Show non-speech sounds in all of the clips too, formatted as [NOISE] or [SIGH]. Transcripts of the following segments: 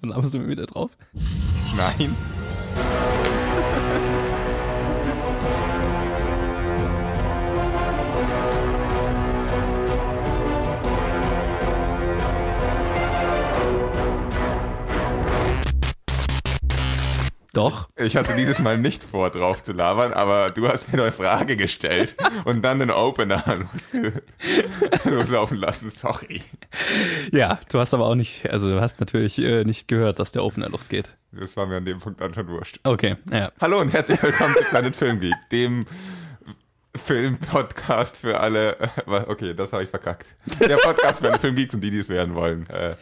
Dann laberst du mir wieder drauf. Nein. Doch. Ich hatte dieses Mal nicht vor, drauf zu labern, aber du hast mir eine Frage gestellt und dann den Opener [LAUGHS] losge loslaufen lassen. Sorry. Ja, du hast aber auch nicht, also du hast natürlich äh, nicht gehört, dass der Opener losgeht. Das war mir an dem Punkt dann schon wurscht. Okay, ja. Hallo und herzlich willkommen zu Planet Film Geek, dem Filmpodcast für alle. Äh, okay, das habe ich verkackt. Der Podcast für alle Filmgeeks und die, die es werden wollen. Äh,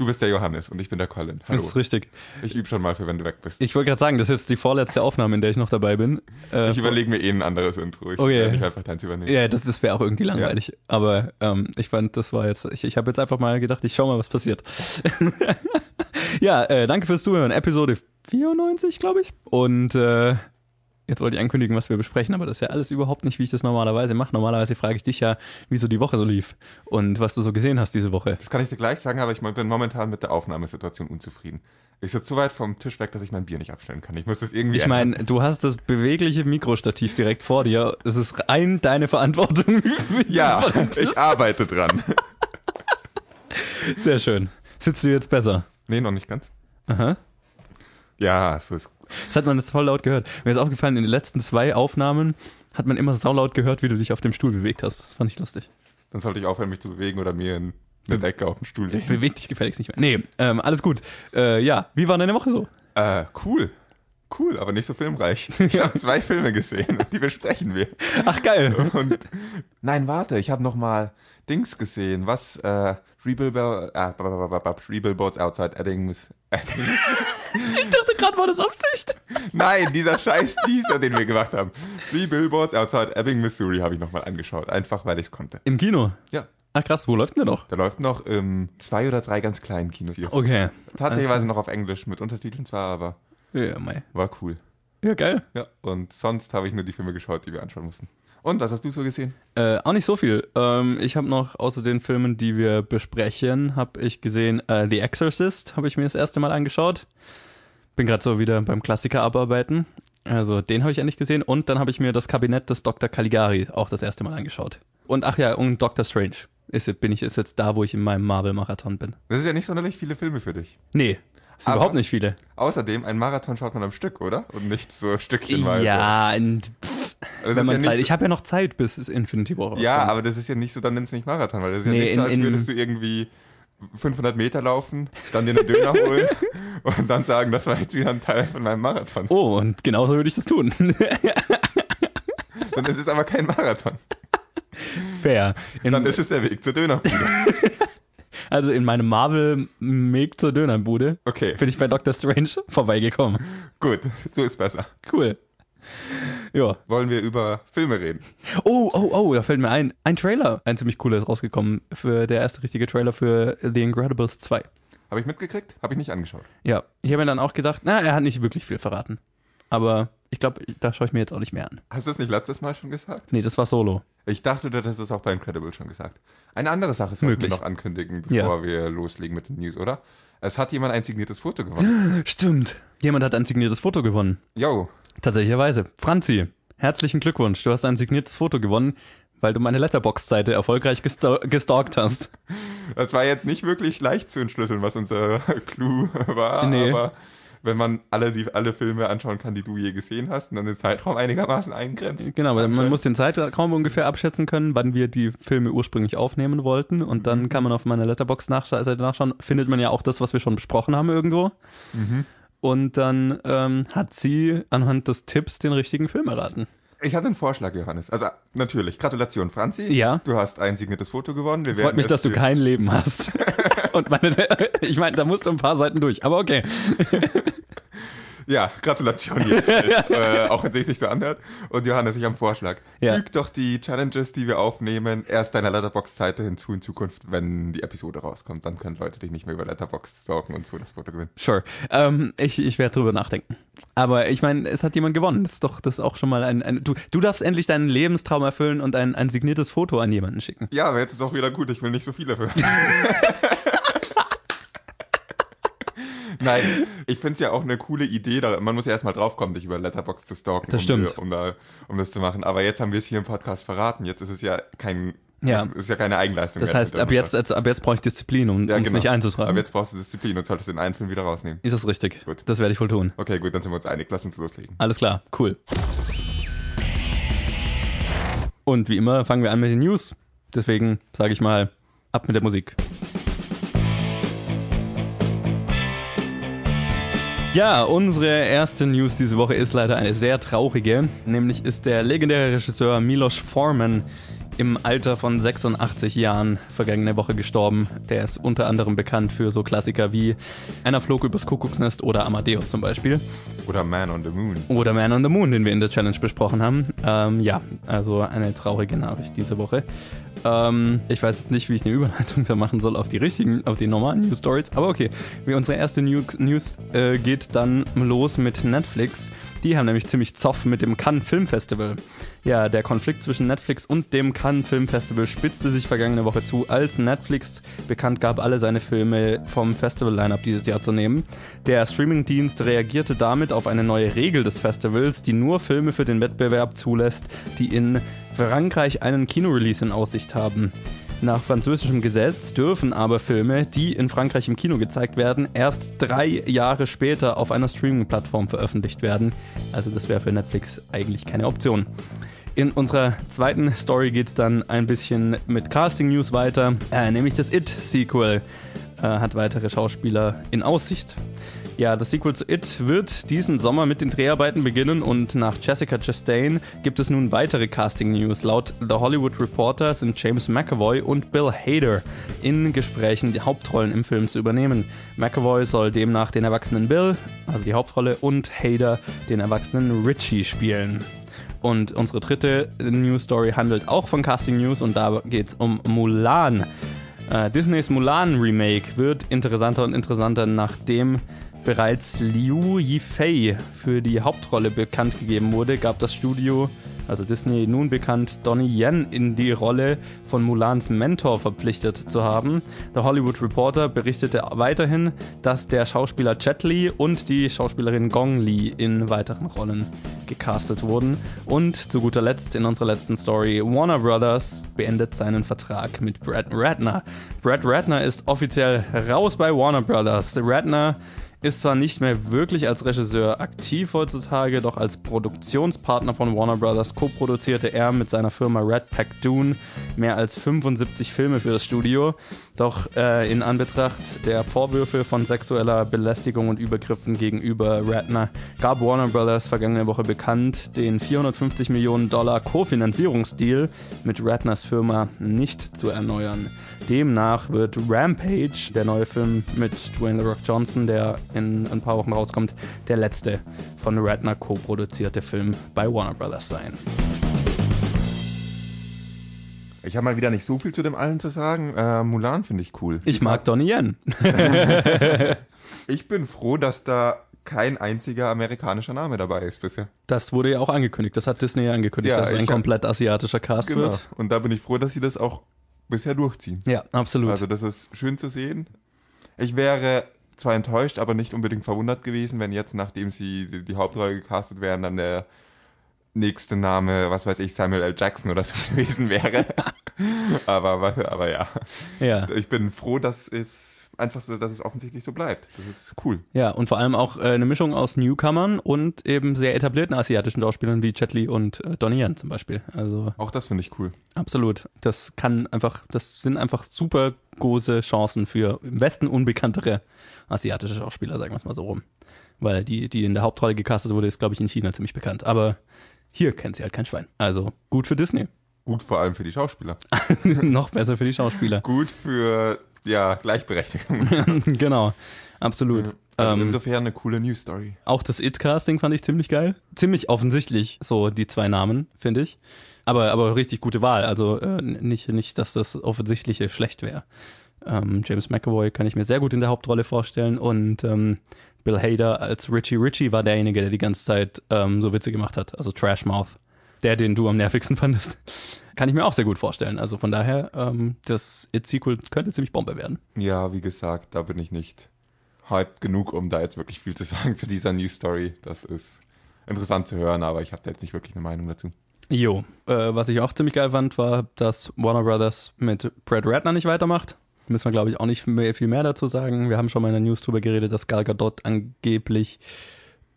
Du bist der Johannes und ich bin der Colin. Hallo. Das ist richtig. Ich übe schon mal für, wenn du weg bist. Ich wollte gerade sagen, das ist jetzt die vorletzte Aufnahme, in der ich noch dabei bin. Äh, ich überlege mir eh ein anderes Intro. Ich okay. will nicht einfach deins übernehmen. Ja, das, das wäre auch irgendwie langweilig. Ja. Aber ähm, ich fand, das war jetzt, ich, ich habe jetzt einfach mal gedacht, ich schau mal, was passiert. [LAUGHS] ja, äh, danke fürs Zuhören. Episode 94, glaube ich. Und äh, Jetzt wollte ich ankündigen, was wir besprechen, aber das ist ja alles überhaupt nicht, wie ich das normalerweise mache. Normalerweise frage ich dich ja, wie so die Woche so lief und was du so gesehen hast diese Woche. Das kann ich dir gleich sagen, aber ich bin momentan mit der Aufnahmesituation unzufrieden. Ich sitze so weit vom Tisch weg, dass ich mein Bier nicht abstellen kann. Ich muss das irgendwie. Ich meine, du hast das bewegliche Mikrostativ direkt vor dir. Es ist rein deine Verantwortung. [LAUGHS] ja, ich arbeite dran. Sehr schön. Sitzt du jetzt besser? Nee, noch nicht ganz. Aha. Ja, so ist gut. Das hat man jetzt voll laut gehört. Mir ist aufgefallen, in den letzten zwei Aufnahmen hat man immer saulaut gehört, wie du dich auf dem Stuhl bewegt hast. Das fand ich lustig. Dann sollte ich aufhören, mich zu bewegen oder mir in eine Decke auf dem Stuhl legen. Beweg dich gefälligst nicht mehr. Nee, ähm, alles gut. Äh, ja, wie war deine Woche so? Äh, cool. Cool, aber nicht so filmreich. [LAUGHS] Ich habe zwei Filme gesehen und die besprechen wir. Ach geil. Und nein, warte, ich habe noch mal Dings gesehen. Was? Äh, Rebel, äh, Rebel Boats Outside Edding. Edding. Ich dachte gerade, war das Absicht. Nein, dieser scheiß Teaser, den wir gemacht haben. Three Billboards Outside Ebbing, Missouri habe ich nochmal angeschaut. Einfach, weil ich es konnte. Im Kino? Ja. Ach krass, wo läuft denn der noch? Der läuft noch im zwei oder drei ganz kleinen Kinos hier. Okay. Tatsächlich noch auf Englisch, mit Untertiteln zwar, aber ja, mei. war cool. Ja, geil. Ja, und sonst habe ich nur die Filme geschaut, die wir anschauen mussten. Und was hast du so gesehen? Äh, auch nicht so viel. Ähm, ich habe noch außer den Filmen, die wir besprechen, habe ich gesehen äh, The Exorcist, habe ich mir das erste Mal angeschaut. Bin gerade so wieder beim Klassiker abarbeiten. Also den habe ich endlich gesehen. Und dann habe ich mir das Kabinett des Dr. Caligari auch das erste Mal angeschaut. Und ach ja, und Doctor Strange. Ist, bin ich, ist jetzt da, wo ich in meinem Marvel-Marathon bin. Das ist ja nicht sonderlich viele Filme für dich. Nee, ist Aber überhaupt nicht viele. Außerdem, ein Marathon schaut man am Stück, oder? Und nicht so stückchenweise. Ja, und pff, wenn man ja Zeit, so, ich habe ja noch Zeit, bis es Infinity War rauskommt. Ja, aber das ist ja nicht so, dann nennst du nicht Marathon, weil das ist ja nee, nicht so, als in, würdest du irgendwie 500 Meter laufen, dann dir einen Döner holen [LAUGHS] und dann sagen, das war jetzt wieder ein Teil von meinem Marathon. Oh, und genauso würde ich das tun. dann ist es aber kein Marathon. Fair. In, dann ist es der Weg zur Dönerbude. [LAUGHS] Also in meinem Marvel-Meg zur Dönerbude okay. bin ich bei Doctor Strange vorbeigekommen. Gut, so ist besser. Cool. Ja. Wollen wir über Filme reden? Oh, oh, oh, da fällt mir ein. Ein Trailer, ein ziemlich cooler ist rausgekommen. Für der erste richtige Trailer für The Incredibles 2. Habe ich mitgekriegt? Habe ich nicht angeschaut. Ja, ich habe mir dann auch gedacht, na, er hat nicht wirklich viel verraten. Aber ich glaube, da schaue ich mir jetzt auch nicht mehr an. Hast du es nicht letztes Mal schon gesagt? Nee, das war Solo. Ich dachte, du hättest es auch bei Incredible schon gesagt. Eine andere Sache sollten wir noch ankündigen, bevor ja. wir loslegen mit den News, oder? Es hat jemand ein signiertes Foto gewonnen. [GASPS] Stimmt. Jemand hat ein signiertes Foto gewonnen. Jo. Tatsächlicherweise. Franzi, herzlichen Glückwunsch. Du hast ein signiertes Foto gewonnen, weil du meine Letterbox-Seite erfolgreich gestalkt hast. Das war jetzt nicht wirklich leicht zu entschlüsseln, was unser [LAUGHS] Clou war, nee. aber wenn man alle, die, alle Filme anschauen kann, die du je gesehen hast und dann den Zeitraum einigermaßen eingrenzt. Genau, weil man muss den Zeitraum ungefähr abschätzen können, wann wir die Filme ursprünglich aufnehmen wollten und dann mhm. kann man auf meiner Letterbox-Seite nachschauen, findet man ja auch das, was wir schon besprochen haben irgendwo. Mhm. Und dann ähm, hat sie anhand des Tipps den richtigen Film erraten. Ich hatte einen Vorschlag, Johannes. Also natürlich, Gratulation, Franzi. Ja. Du hast ein signiertes Foto gewonnen. Wir Freut mich, dass du kein Leben hast. [LAUGHS] Und meine, ich meine, da musst du ein paar Seiten durch, aber okay. Ja, Gratulation hier. [LAUGHS] äh, auch wenn es sich nicht so anhört. Und Johannes, ich habe einen Vorschlag. Ja. Füg doch die Challenges, die wir aufnehmen, erst deiner Letterbox-Seite hinzu in Zukunft, wenn die Episode rauskommt. Dann können Leute dich nicht mehr über Letterbox sorgen und so das Foto gewinnen. Sure. Ähm, ich ich werde drüber nachdenken. Aber ich meine, es hat jemand gewonnen. Das ist doch das ist auch schon mal ein, ein du, du darfst endlich deinen Lebenstraum erfüllen und ein, ein signiertes Foto an jemanden schicken. Ja, aber jetzt ist auch wieder gut. Ich will nicht so viele für. [LAUGHS] [LAUGHS] Nein, ich finde es ja auch eine coole Idee. Da, man muss ja erstmal draufkommen, dich über Letterbox zu stalken, das um, stimmt. Um, da, um das zu machen. Aber jetzt haben wir es hier im Podcast verraten. Jetzt ist es ja kein ja. Das ist ja keine Eigenleistung. Das heißt, ab jetzt, ab jetzt brauche ich Disziplin, um ja, es genau. nicht einzutragen. Aber jetzt brauchst du Disziplin und solltest den einen Film wieder rausnehmen. Ist das richtig? Gut. Das werde ich wohl tun. Okay, gut, dann sind wir uns einig. Lass uns loslegen. Alles klar, cool. Und wie immer fangen wir an mit den News. Deswegen sage ich mal, ab mit der Musik. Ja, unsere erste News diese Woche ist leider eine sehr traurige. Nämlich ist der legendäre Regisseur Milos Forman im Alter von 86 Jahren vergangene Woche gestorben. Der ist unter anderem bekannt für so Klassiker wie Einer flog übers Kuckucksnest oder Amadeus zum Beispiel. Oder Man on the Moon. Oder Man on the Moon, den wir in der Challenge besprochen haben. Ähm, ja, also eine traurige Nachricht diese Woche. Ähm, ich weiß nicht, wie ich eine Überleitung da machen soll auf die richtigen, auf die normalen News Stories, aber okay. Wie unsere erste News, News äh, geht dann los mit Netflix. Die haben nämlich ziemlich Zoff mit dem Cannes Film Festival. Ja, der Konflikt zwischen Netflix und dem Cannes Film Festival spitzte sich vergangene Woche zu, als Netflix bekannt gab, alle seine Filme vom Festival-Lineup dieses Jahr zu nehmen. Der Streamingdienst reagierte damit auf eine neue Regel des Festivals, die nur Filme für den Wettbewerb zulässt, die in Frankreich einen Kinorelease in Aussicht haben. Nach französischem Gesetz dürfen aber Filme, die in Frankreich im Kino gezeigt werden, erst drei Jahre später auf einer Streaming-Plattform veröffentlicht werden. Also das wäre für Netflix eigentlich keine Option. In unserer zweiten Story geht es dann ein bisschen mit Casting-News weiter, äh, nämlich das It-Sequel äh, hat weitere Schauspieler in Aussicht. Ja, das Sequel zu It wird diesen Sommer mit den Dreharbeiten beginnen und nach Jessica Chastain gibt es nun weitere Casting-News. Laut The Hollywood Reporter sind James McAvoy und Bill Hader in Gesprächen, die Hauptrollen im Film zu übernehmen. McAvoy soll demnach den erwachsenen Bill, also die Hauptrolle, und Hader den erwachsenen Richie spielen. Und unsere dritte News Story handelt auch von Casting News und da geht es um Mulan. Äh, Disneys Mulan Remake wird interessanter und interessanter, nachdem bereits Liu Yifei für die Hauptrolle bekannt gegeben wurde, gab das Studio, also Disney nun bekannt, Donnie Yen in die Rolle von Mulans Mentor verpflichtet zu haben. Der Hollywood Reporter berichtete weiterhin, dass der Schauspieler Jet Li und die Schauspielerin Gong Li in weiteren Rollen gecastet wurden. Und zu guter Letzt in unserer letzten Story, Warner Brothers beendet seinen Vertrag mit Brad Ratner. Brad Ratner ist offiziell raus bei Warner Brothers. Ratner ist zwar nicht mehr wirklich als Regisseur aktiv heutzutage, doch als Produktionspartner von Warner Brothers co-produzierte er mit seiner Firma Red Pack Dune mehr als 75 Filme für das Studio. Doch äh, in Anbetracht der Vorwürfe von sexueller Belästigung und Übergriffen gegenüber Ratner gab Warner Brothers vergangene Woche bekannt, den 450 Millionen Dollar Kofinanzierungsdeal mit Ratners Firma nicht zu erneuern. Demnach wird Rampage, der neue Film mit Dwayne The Rock Johnson, der in ein paar Wochen rauskommt, der letzte von Ratner co-produzierte Film bei Warner Brothers sein. Ich habe mal wieder nicht so viel zu dem allen zu sagen. Äh, Mulan finde ich cool. Ich mag Donnie Yen. [LAUGHS] ich bin froh, dass da kein einziger amerikanischer Name dabei ist bisher. Das wurde ja auch angekündigt. Das hat Disney ja angekündigt, Ja, dass es ein komplett asiatischer Cast Genau. wird. Und da bin ich froh, dass sie das auch bisher durchziehen. Ja, absolut. Also das ist schön zu sehen. Ich wäre zwar enttäuscht, aber nicht unbedingt verwundert gewesen, wenn jetzt, nachdem sie die, die Hauptrolle gecastet wären, dann der nächste Name, was weiß ich, Samuel L. Jackson oder so [LAUGHS] gewesen wäre. [LAUGHS] aber, aber ja, ja. ich bin froh, dass es einfach so, dass es offensichtlich so bleibt. Das ist cool. ja, und vor allem auch äh, eine Mischung aus Newcomern und eben sehr etablierten asiatischen Schauspielern wie Jet Li und äh, Donnie Yen zum Beispiel. Also Auch das finde ich cool. absolut. Das kann einfach, das sind einfach super große Chancen für im Westen unbekanntere asiatische Schauspieler, sagen wir es mal so rum. Weil die, die in der Hauptrolle gecastet wurde, ist, glaube ich, in China ziemlich bekannt. Aber hier kennt sie halt kein Schwein. Also gut für Disney. Gut vor allem für die Schauspieler. [LAUGHS] Noch besser für die Schauspieler. Gut für, ja, Gleichberechtigung. [LAUGHS] genau, absolut. Also Ähm, insofern eine coole News Story. Auch das It-Casting fand ich ziemlich geil. Ziemlich offensichtlich, so die zwei Namen, finde ich. Aber, aber richtig gute Wahl. Also äh, nicht, nicht, dass das Offensichtliche schlecht wäre. Ähm, James McAvoy kann ich mir sehr gut in der Hauptrolle vorstellen und ähm, Bill Hader als Richie. Richie war derjenige, der die ganze Zeit ähm, so Witze gemacht hat, also Trashmouth. Der, den du am nervigsten fandest. Kann ich mir auch sehr gut vorstellen. Also von daher, ähm, das It-Sequel könnte ziemlich Bombe werden. Ja, wie gesagt, da bin ich nicht hyped genug, um da jetzt wirklich viel zu [LAUGHS] sagen zu dieser News Story. Das ist interessant zu hören, aber ich habe da jetzt nicht wirklich eine Meinung dazu. Jo, äh, was ich auch ziemlich geil fand, war, dass Warner Brothers mit Brad Ratner nicht weitermacht. Müssen wir, glaube ich, auch nicht mehr, viel mehr dazu sagen. Wir haben schon mal in der News drüber geredet, dass Gal Gadot angeblich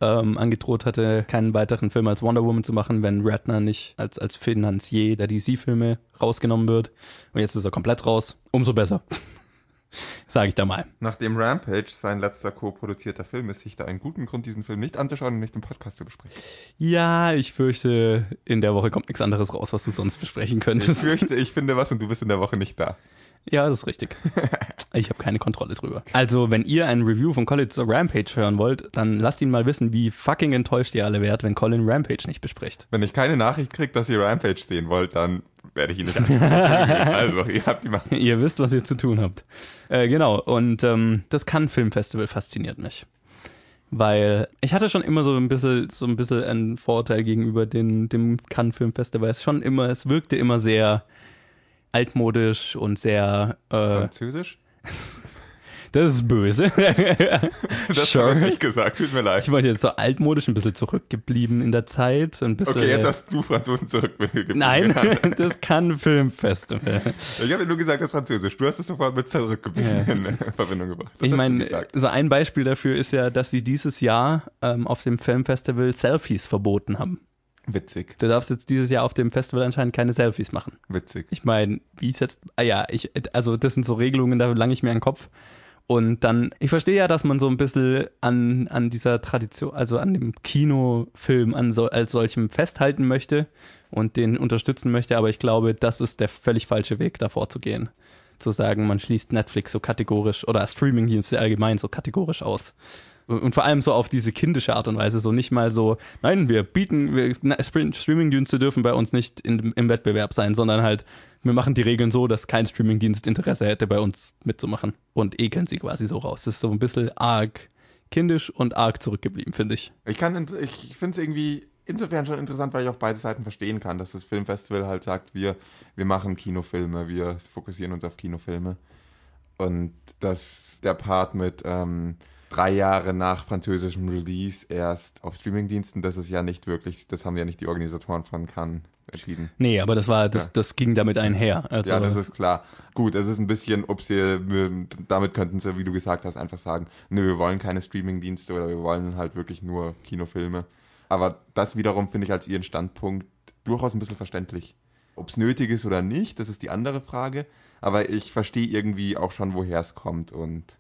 ähm, angedroht hatte, keinen weiteren Film als Wonder Woman zu machen, wenn Ratner nicht als, als Finanzier der DC-Filme rausgenommen wird. Und jetzt ist er komplett raus. Umso besser. [LAUGHS] Sage ich da mal. Nachdem Rampage sein letzter co-produzierter Film ist, sich da einen guten Grund, diesen Film nicht anzuschauen und nicht im Podcast zu besprechen. Ja, ich fürchte, in der Woche kommt nichts anderes raus, was du sonst besprechen könntest. Ich fürchte, [LAUGHS] ich finde was und du bist in der Woche nicht da. Ja, das ist richtig. [LAUGHS] Ich habe keine Kontrolle drüber. Also, wenn ihr ein Review von College Rampage hören wollt, dann lasst ihn mal wissen, wie fucking enttäuscht ihr alle werdet, wenn Colin Rampage nicht bespricht. Wenn ich keine Nachricht kriege, dass ihr Rampage sehen wollt, dann werde ich ihn nicht [LAUGHS] Also, ihr habt die Macht. ihr wisst, was ihr zu tun habt. Äh, genau, und ähm, das Cannes Filmfestival fasziniert mich. Weil ich hatte schon immer so ein bisschen, so ein bisschen einen Vorteil gegenüber den, dem Cannes Filmfestival. Es schon immer, es wirkte immer sehr altmodisch und sehr äh, Französisch? [LAUGHS] Das ist böse. [LAUGHS] das sure. habe ich nicht gesagt, tut mir leid. Ich wollte jetzt so altmodisch ein bisschen zurückgeblieben in der Zeit. Ein bisschen, okay, jetzt hast du Franzosen zurückgeblieben. Nein, [LAUGHS] das kann Filmfestival. Ich habe nur gesagt, das ist Französisch. Du hast es sofort mit zurückgeblieben ja. in Verbindung gebracht. Das ich meine, so ein Beispiel dafür ist ja, dass sie dieses Jahr ähm, auf dem Filmfestival Selfies verboten haben. Witzig. Du darfst jetzt dieses Jahr auf dem Festival anscheinend keine Selfies machen. Witzig. Ich meine, wie ist jetzt, ah ja, ich, also das sind so Regelungen, da lange ich mir einen Kopf. Und dann, ich verstehe ja, dass man so ein bisschen an, an dieser Tradition, also an dem Kinofilm an so, als solchem festhalten möchte und den unterstützen möchte, aber ich glaube, das ist der völlig falsche Weg, davor zu gehen. Zu sagen, man schließt Netflix so kategorisch oder Streamingdienste allgemein so kategorisch aus. Und vor allem so auf diese kindische Art und Weise, so nicht mal so, nein, wir bieten, wir, Streamingdienste dürfen bei uns nicht in, im Wettbewerb sein, sondern halt, wir machen die Regeln so, dass kein Streamingdienst Interesse hätte, bei uns mitzumachen und ekeln sie quasi so raus. Das ist so ein bisschen arg kindisch und arg zurückgeblieben, finde ich. Ich kann, ich finde es irgendwie insofern schon interessant, weil ich auf beide Seiten verstehen kann, dass das Filmfestival halt sagt, wir, wir machen Kinofilme, wir fokussieren uns auf Kinofilme. Und dass der Part mit, ähm, drei Jahre nach französischem Release erst auf Streamingdiensten. Das ist ja nicht wirklich, das haben ja nicht die Organisatoren von Cannes entschieden. Nee, aber das war, das, ja. das ging damit einher. Also ja, das ist klar. Gut, es ist ein bisschen, ob sie, damit könnten sie, wie du gesagt hast, einfach sagen, nö, wir wollen keine Streamingdienste oder wir wollen halt wirklich nur Kinofilme. Aber das wiederum finde ich als ihren Standpunkt durchaus ein bisschen verständlich. Ob es nötig ist oder nicht, das ist die andere Frage. Aber ich verstehe irgendwie auch schon, woher es kommt und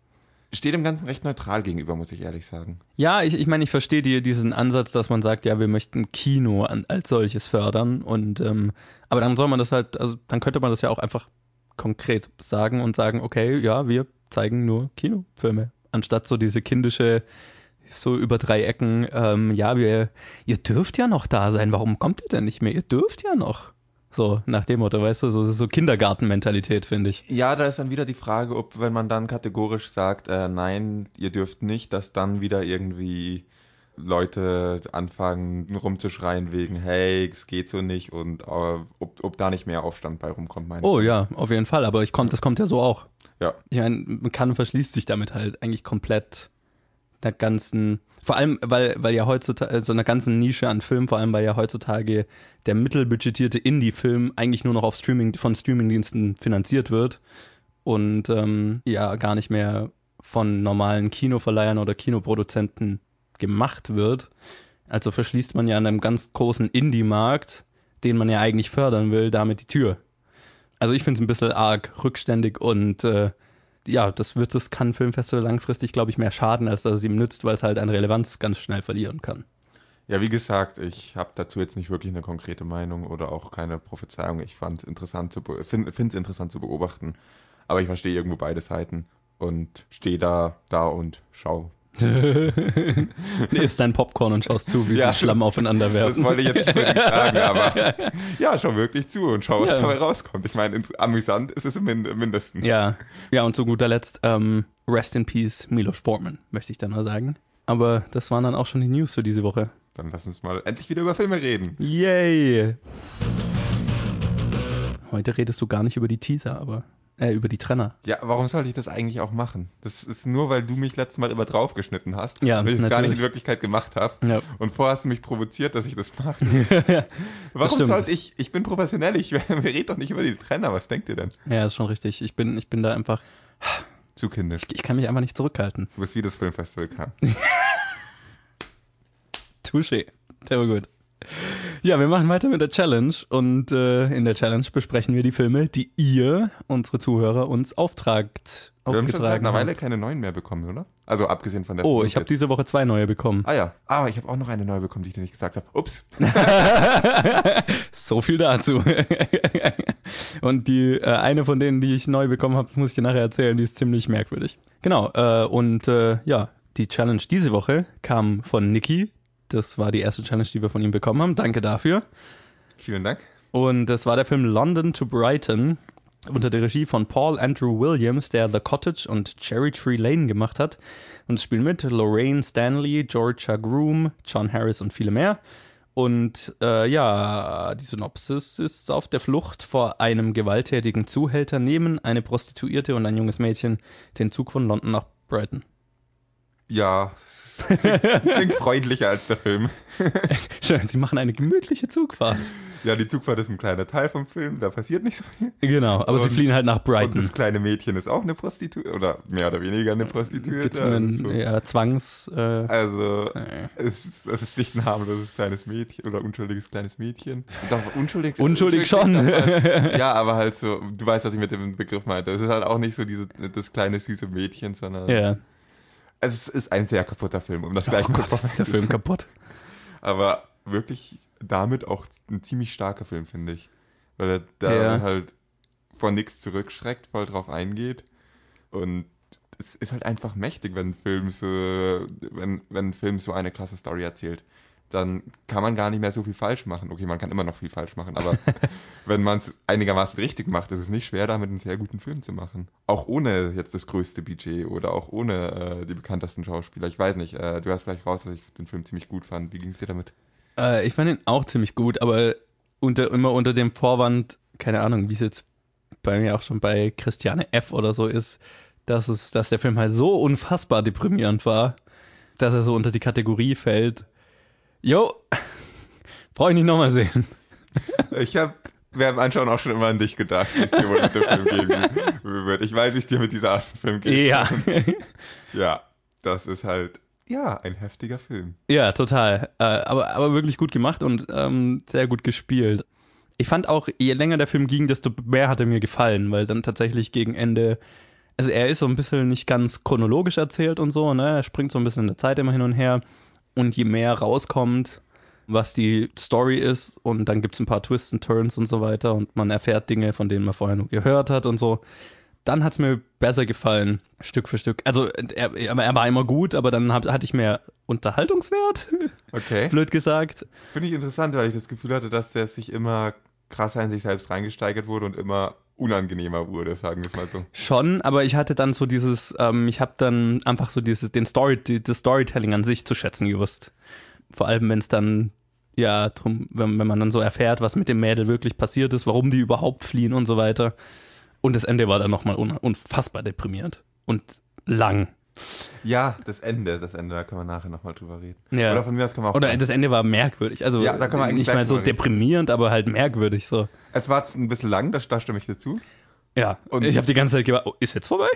steht dem Ganzen recht neutral gegenüber, muss ich ehrlich sagen. Ja, ich, ich meine, ich verstehe dir diesen Ansatz, dass man sagt, ja, wir möchten Kino an, als solches fördern und ähm, aber dann soll man das halt, also dann könnte man das ja auch einfach konkret sagen und sagen, okay, ja, wir zeigen nur Kinofilme, anstatt so diese kindische so über drei Ecken, ähm, ja, wir, ihr dürft ja noch da sein, warum kommt ihr denn nicht mehr? Ihr dürft ja noch. So, nach dem Motto, weißt du, so, so Kindergartenmentalität, finde ich. Ja, da ist dann wieder die Frage, ob, wenn man dann kategorisch sagt, äh, nein, ihr dürft nicht, dass dann wieder irgendwie Leute anfangen rumzuschreien wegen, hey, es geht so nicht und äh, ob, ob da nicht mehr Aufstand bei rumkommt, meine Oh ja, auf jeden Fall, aber ich kommt, das kommt ja so auch. Ja. Ich meine, man kann verschließt sich damit halt eigentlich komplett der ganzen vor allem, weil, weil ja heutzutage, so einer ganzen Nische an Filmen, vor allem weil ja heutzutage der mittelbudgetierte Indie-Film eigentlich nur noch auf Streaming, von Streamingdiensten finanziert wird und ähm, ja gar nicht mehr von normalen Kinoverleihern oder Kinoproduzenten gemacht wird. Also verschließt man ja an einem ganz großen Indie-Markt, den man ja eigentlich fördern will, damit die Tür. Also ich finde es ein bisschen arg rückständig und äh, ja, das wird das Cannes Filmfestival langfristig, glaube ich, mehr schaden, als dass es ihm nützt, weil es halt an Relevanz ganz schnell verlieren kann. Ja, wie gesagt, ich habe dazu jetzt nicht wirklich eine konkrete Meinung oder auch keine Prophezeiung. Ich fand interessant zu finde es interessant zu beobachten, aber ich verstehe irgendwo beide Seiten und stehe da da und schau, [LAUGHS] Isst dein Popcorn und schaust zu, wie ja, sie Schlamm aufeinander werfen. Das wollte ich jetzt nicht wirklich sagen, [LAUGHS] aber ja, schau wirklich zu und schau, was ja. dabei rauskommt. Ich meine, amüsant ist es mindestens. Ja, ja und zu guter Letzt, ähm, Rest in Peace, Milos Forman, möchte ich dann mal sagen. Aber das waren dann auch schon die News für diese Woche. Dann lass uns mal endlich wieder über Filme reden. Yay! Heute redest du gar nicht über die Teaser, aber Äh, über die Trenner. Ja, warum sollte ich das eigentlich auch machen? Das ist nur, weil du mich letztes Mal immer draufgeschnitten hast. Ja, und ich es gar nicht in Wirklichkeit gemacht habe. Ja. Und vorher hast du mich provoziert, dass ich das mache. [LAUGHS] warum stimmt. sollte ich, ich bin professionell, ich, [LAUGHS] wir reden doch nicht über die Trenner, was denkt ihr denn? Ja, ist schon richtig. Ich bin, ich bin da einfach, Zu kindisch. ich kann mich einfach nicht zurückhalten. Du bist wie das Filmfestival kam. [LAUGHS] Touché. Der war gut. [LAUGHS] Ja, wir machen weiter mit der Challenge und äh, in der Challenge besprechen wir die Filme, die ihr, unsere Zuhörer, uns auftragt. Wir haben schon seit einer Weile keine neuen mehr bekommen, oder? Also abgesehen von der Oh, Film ich habe diese Woche zwei neue bekommen. Ah ja, aber ich habe auch noch eine neue bekommen, die ich dir nicht gesagt habe. Ups. [LAUGHS] So viel dazu. [LAUGHS] und die äh, eine von denen, die ich neu bekommen habe, muss ich dir nachher erzählen, die ist ziemlich merkwürdig. Genau, äh, und äh, ja, die Challenge diese Woche kam von Niki. Das war die erste Challenge, die wir von ihm bekommen haben. Danke dafür. Vielen Dank. Und das war der Film London to Brighton unter der Regie von Paul Andrew Williams, der The Cottage und Cherry Tree Lane gemacht hat. Und es spielen mit Lorraine Stanley, Georgia Groom, John Harris und viele mehr. Und äh, ja, die Synopsis ist auf der Flucht vor einem gewalttätigen Zuhälter nehmen eine Prostituierte und ein junges Mädchen den Zug von London nach Brighton. Ja, es klingt, klingt freundlicher als der Film. [LAUGHS] Schön, sie machen eine gemütliche Zugfahrt. Ja, die Zugfahrt ist ein kleiner Teil vom Film, da passiert nicht so viel. Genau, aber sie Und- fliehen halt nach Und Brighton. das kleine Mädchen ist auch eine Prostituierte, oder mehr oder weniger eine Prostituierte. Gezwungen, Also, ja, Zwangs. Äh, also äh. es, ist, es ist nicht ein harmloses kleines Mädchen oder unschuldiges kleines Mädchen. Doch, unschuldig, Unschuldig schon. darf man- [LAUGHS] ja, aber halt so, du weißt, was ich mit dem Begriff meinte. Es ist halt auch nicht so diese, das kleine süße Mädchen, sondern ja. Es ist ein sehr kaputter Film, um das gleich Oh Gott, ist der Film kaputt. Aber wirklich damit auch ein ziemlich starker Film, finde ich. Weil er da Ja. halt vor nichts zurückschreckt, voll drauf eingeht. Und es ist halt einfach mächtig, wenn ein Film so, wenn, wenn ein Film so eine klasse Story erzählt. Dann kann man gar nicht mehr so viel falsch machen. Okay, man kann immer noch viel falsch machen, aber [LAUGHS] wenn man es einigermaßen richtig macht, ist es nicht schwer, damit einen sehr guten Film zu machen. Auch ohne jetzt das größte Budget oder auch ohne äh, die bekanntesten Schauspieler. Ich weiß nicht, äh, du hast vielleicht raus, dass ich den Film ziemlich gut fand. Wie ging es dir damit? Äh, ich fand ihn auch ziemlich gut, aber unter, immer unter dem Vorwand, keine Ahnung, wie es jetzt bei mir auch schon bei Christiane F. oder so ist, dass, es, dass der Film halt so unfassbar deprimierend war, dass er so unter die Kategorie fällt. Jo, brauche ich nicht nochmal sehen. Ich habe während Anschauen auch schon immer an dich gedacht, wie es dir wohl mit dem Film gehen wird. Ich weiß, wie es dir mit dieser Art von Film geht. Ja, Ja, das ist halt, ja, ein heftiger Film. ja, total. Äh, aber, aber wirklich gut gemacht und ähm, sehr gut gespielt. Ich fand auch, je länger der Film ging, desto mehr hat er mir gefallen, weil dann tatsächlich gegen Ende, also er ist so ein bisschen nicht ganz chronologisch erzählt und so, ne? Er springt so ein bisschen in der Zeit immer hin und her. Und je mehr rauskommt, was die Story ist, und dann gibt's ein paar Twists und Turns und so weiter, und man erfährt Dinge, von denen man vorher nur gehört hat und so, dann hat's mir besser gefallen, Stück für Stück. Also er, er er war immer gut, aber dann hab, hatte ich mehr Unterhaltungswert, [LAUGHS] Okay. blöd gesagt. Finde ich interessant, weil ich das Gefühl hatte, dass der sich immer krasser in sich selbst reingesteigert wurde und immer unangenehmer wurde, sagen wir es mal so. Schon, aber ich hatte dann so dieses, ähm, ich habe dann einfach so dieses, den Story, das Storytelling an sich zu schätzen gewusst. Vor allem, wenn es dann, ja, drum, wenn, wenn man dann so erfährt, was mit dem Mädel wirklich passiert ist, warum die überhaupt fliehen und so weiter. Und das Ende war dann nochmal un, unfassbar deprimierend und lang. Ja, das Ende, das Ende, da können wir nachher nochmal drüber reden. Ja. Oder von mir aus können wir auch. Oder das Ende war merkwürdig. Also Ja, da können wir eigentlich nicht mal so reden. deprimierend, aber halt merkwürdig so. es war ein bisschen lang, da, da stimme ich dir zu. Ja, Und- ich habe die ganze Zeit gewartet, oh, ist jetzt vorbei?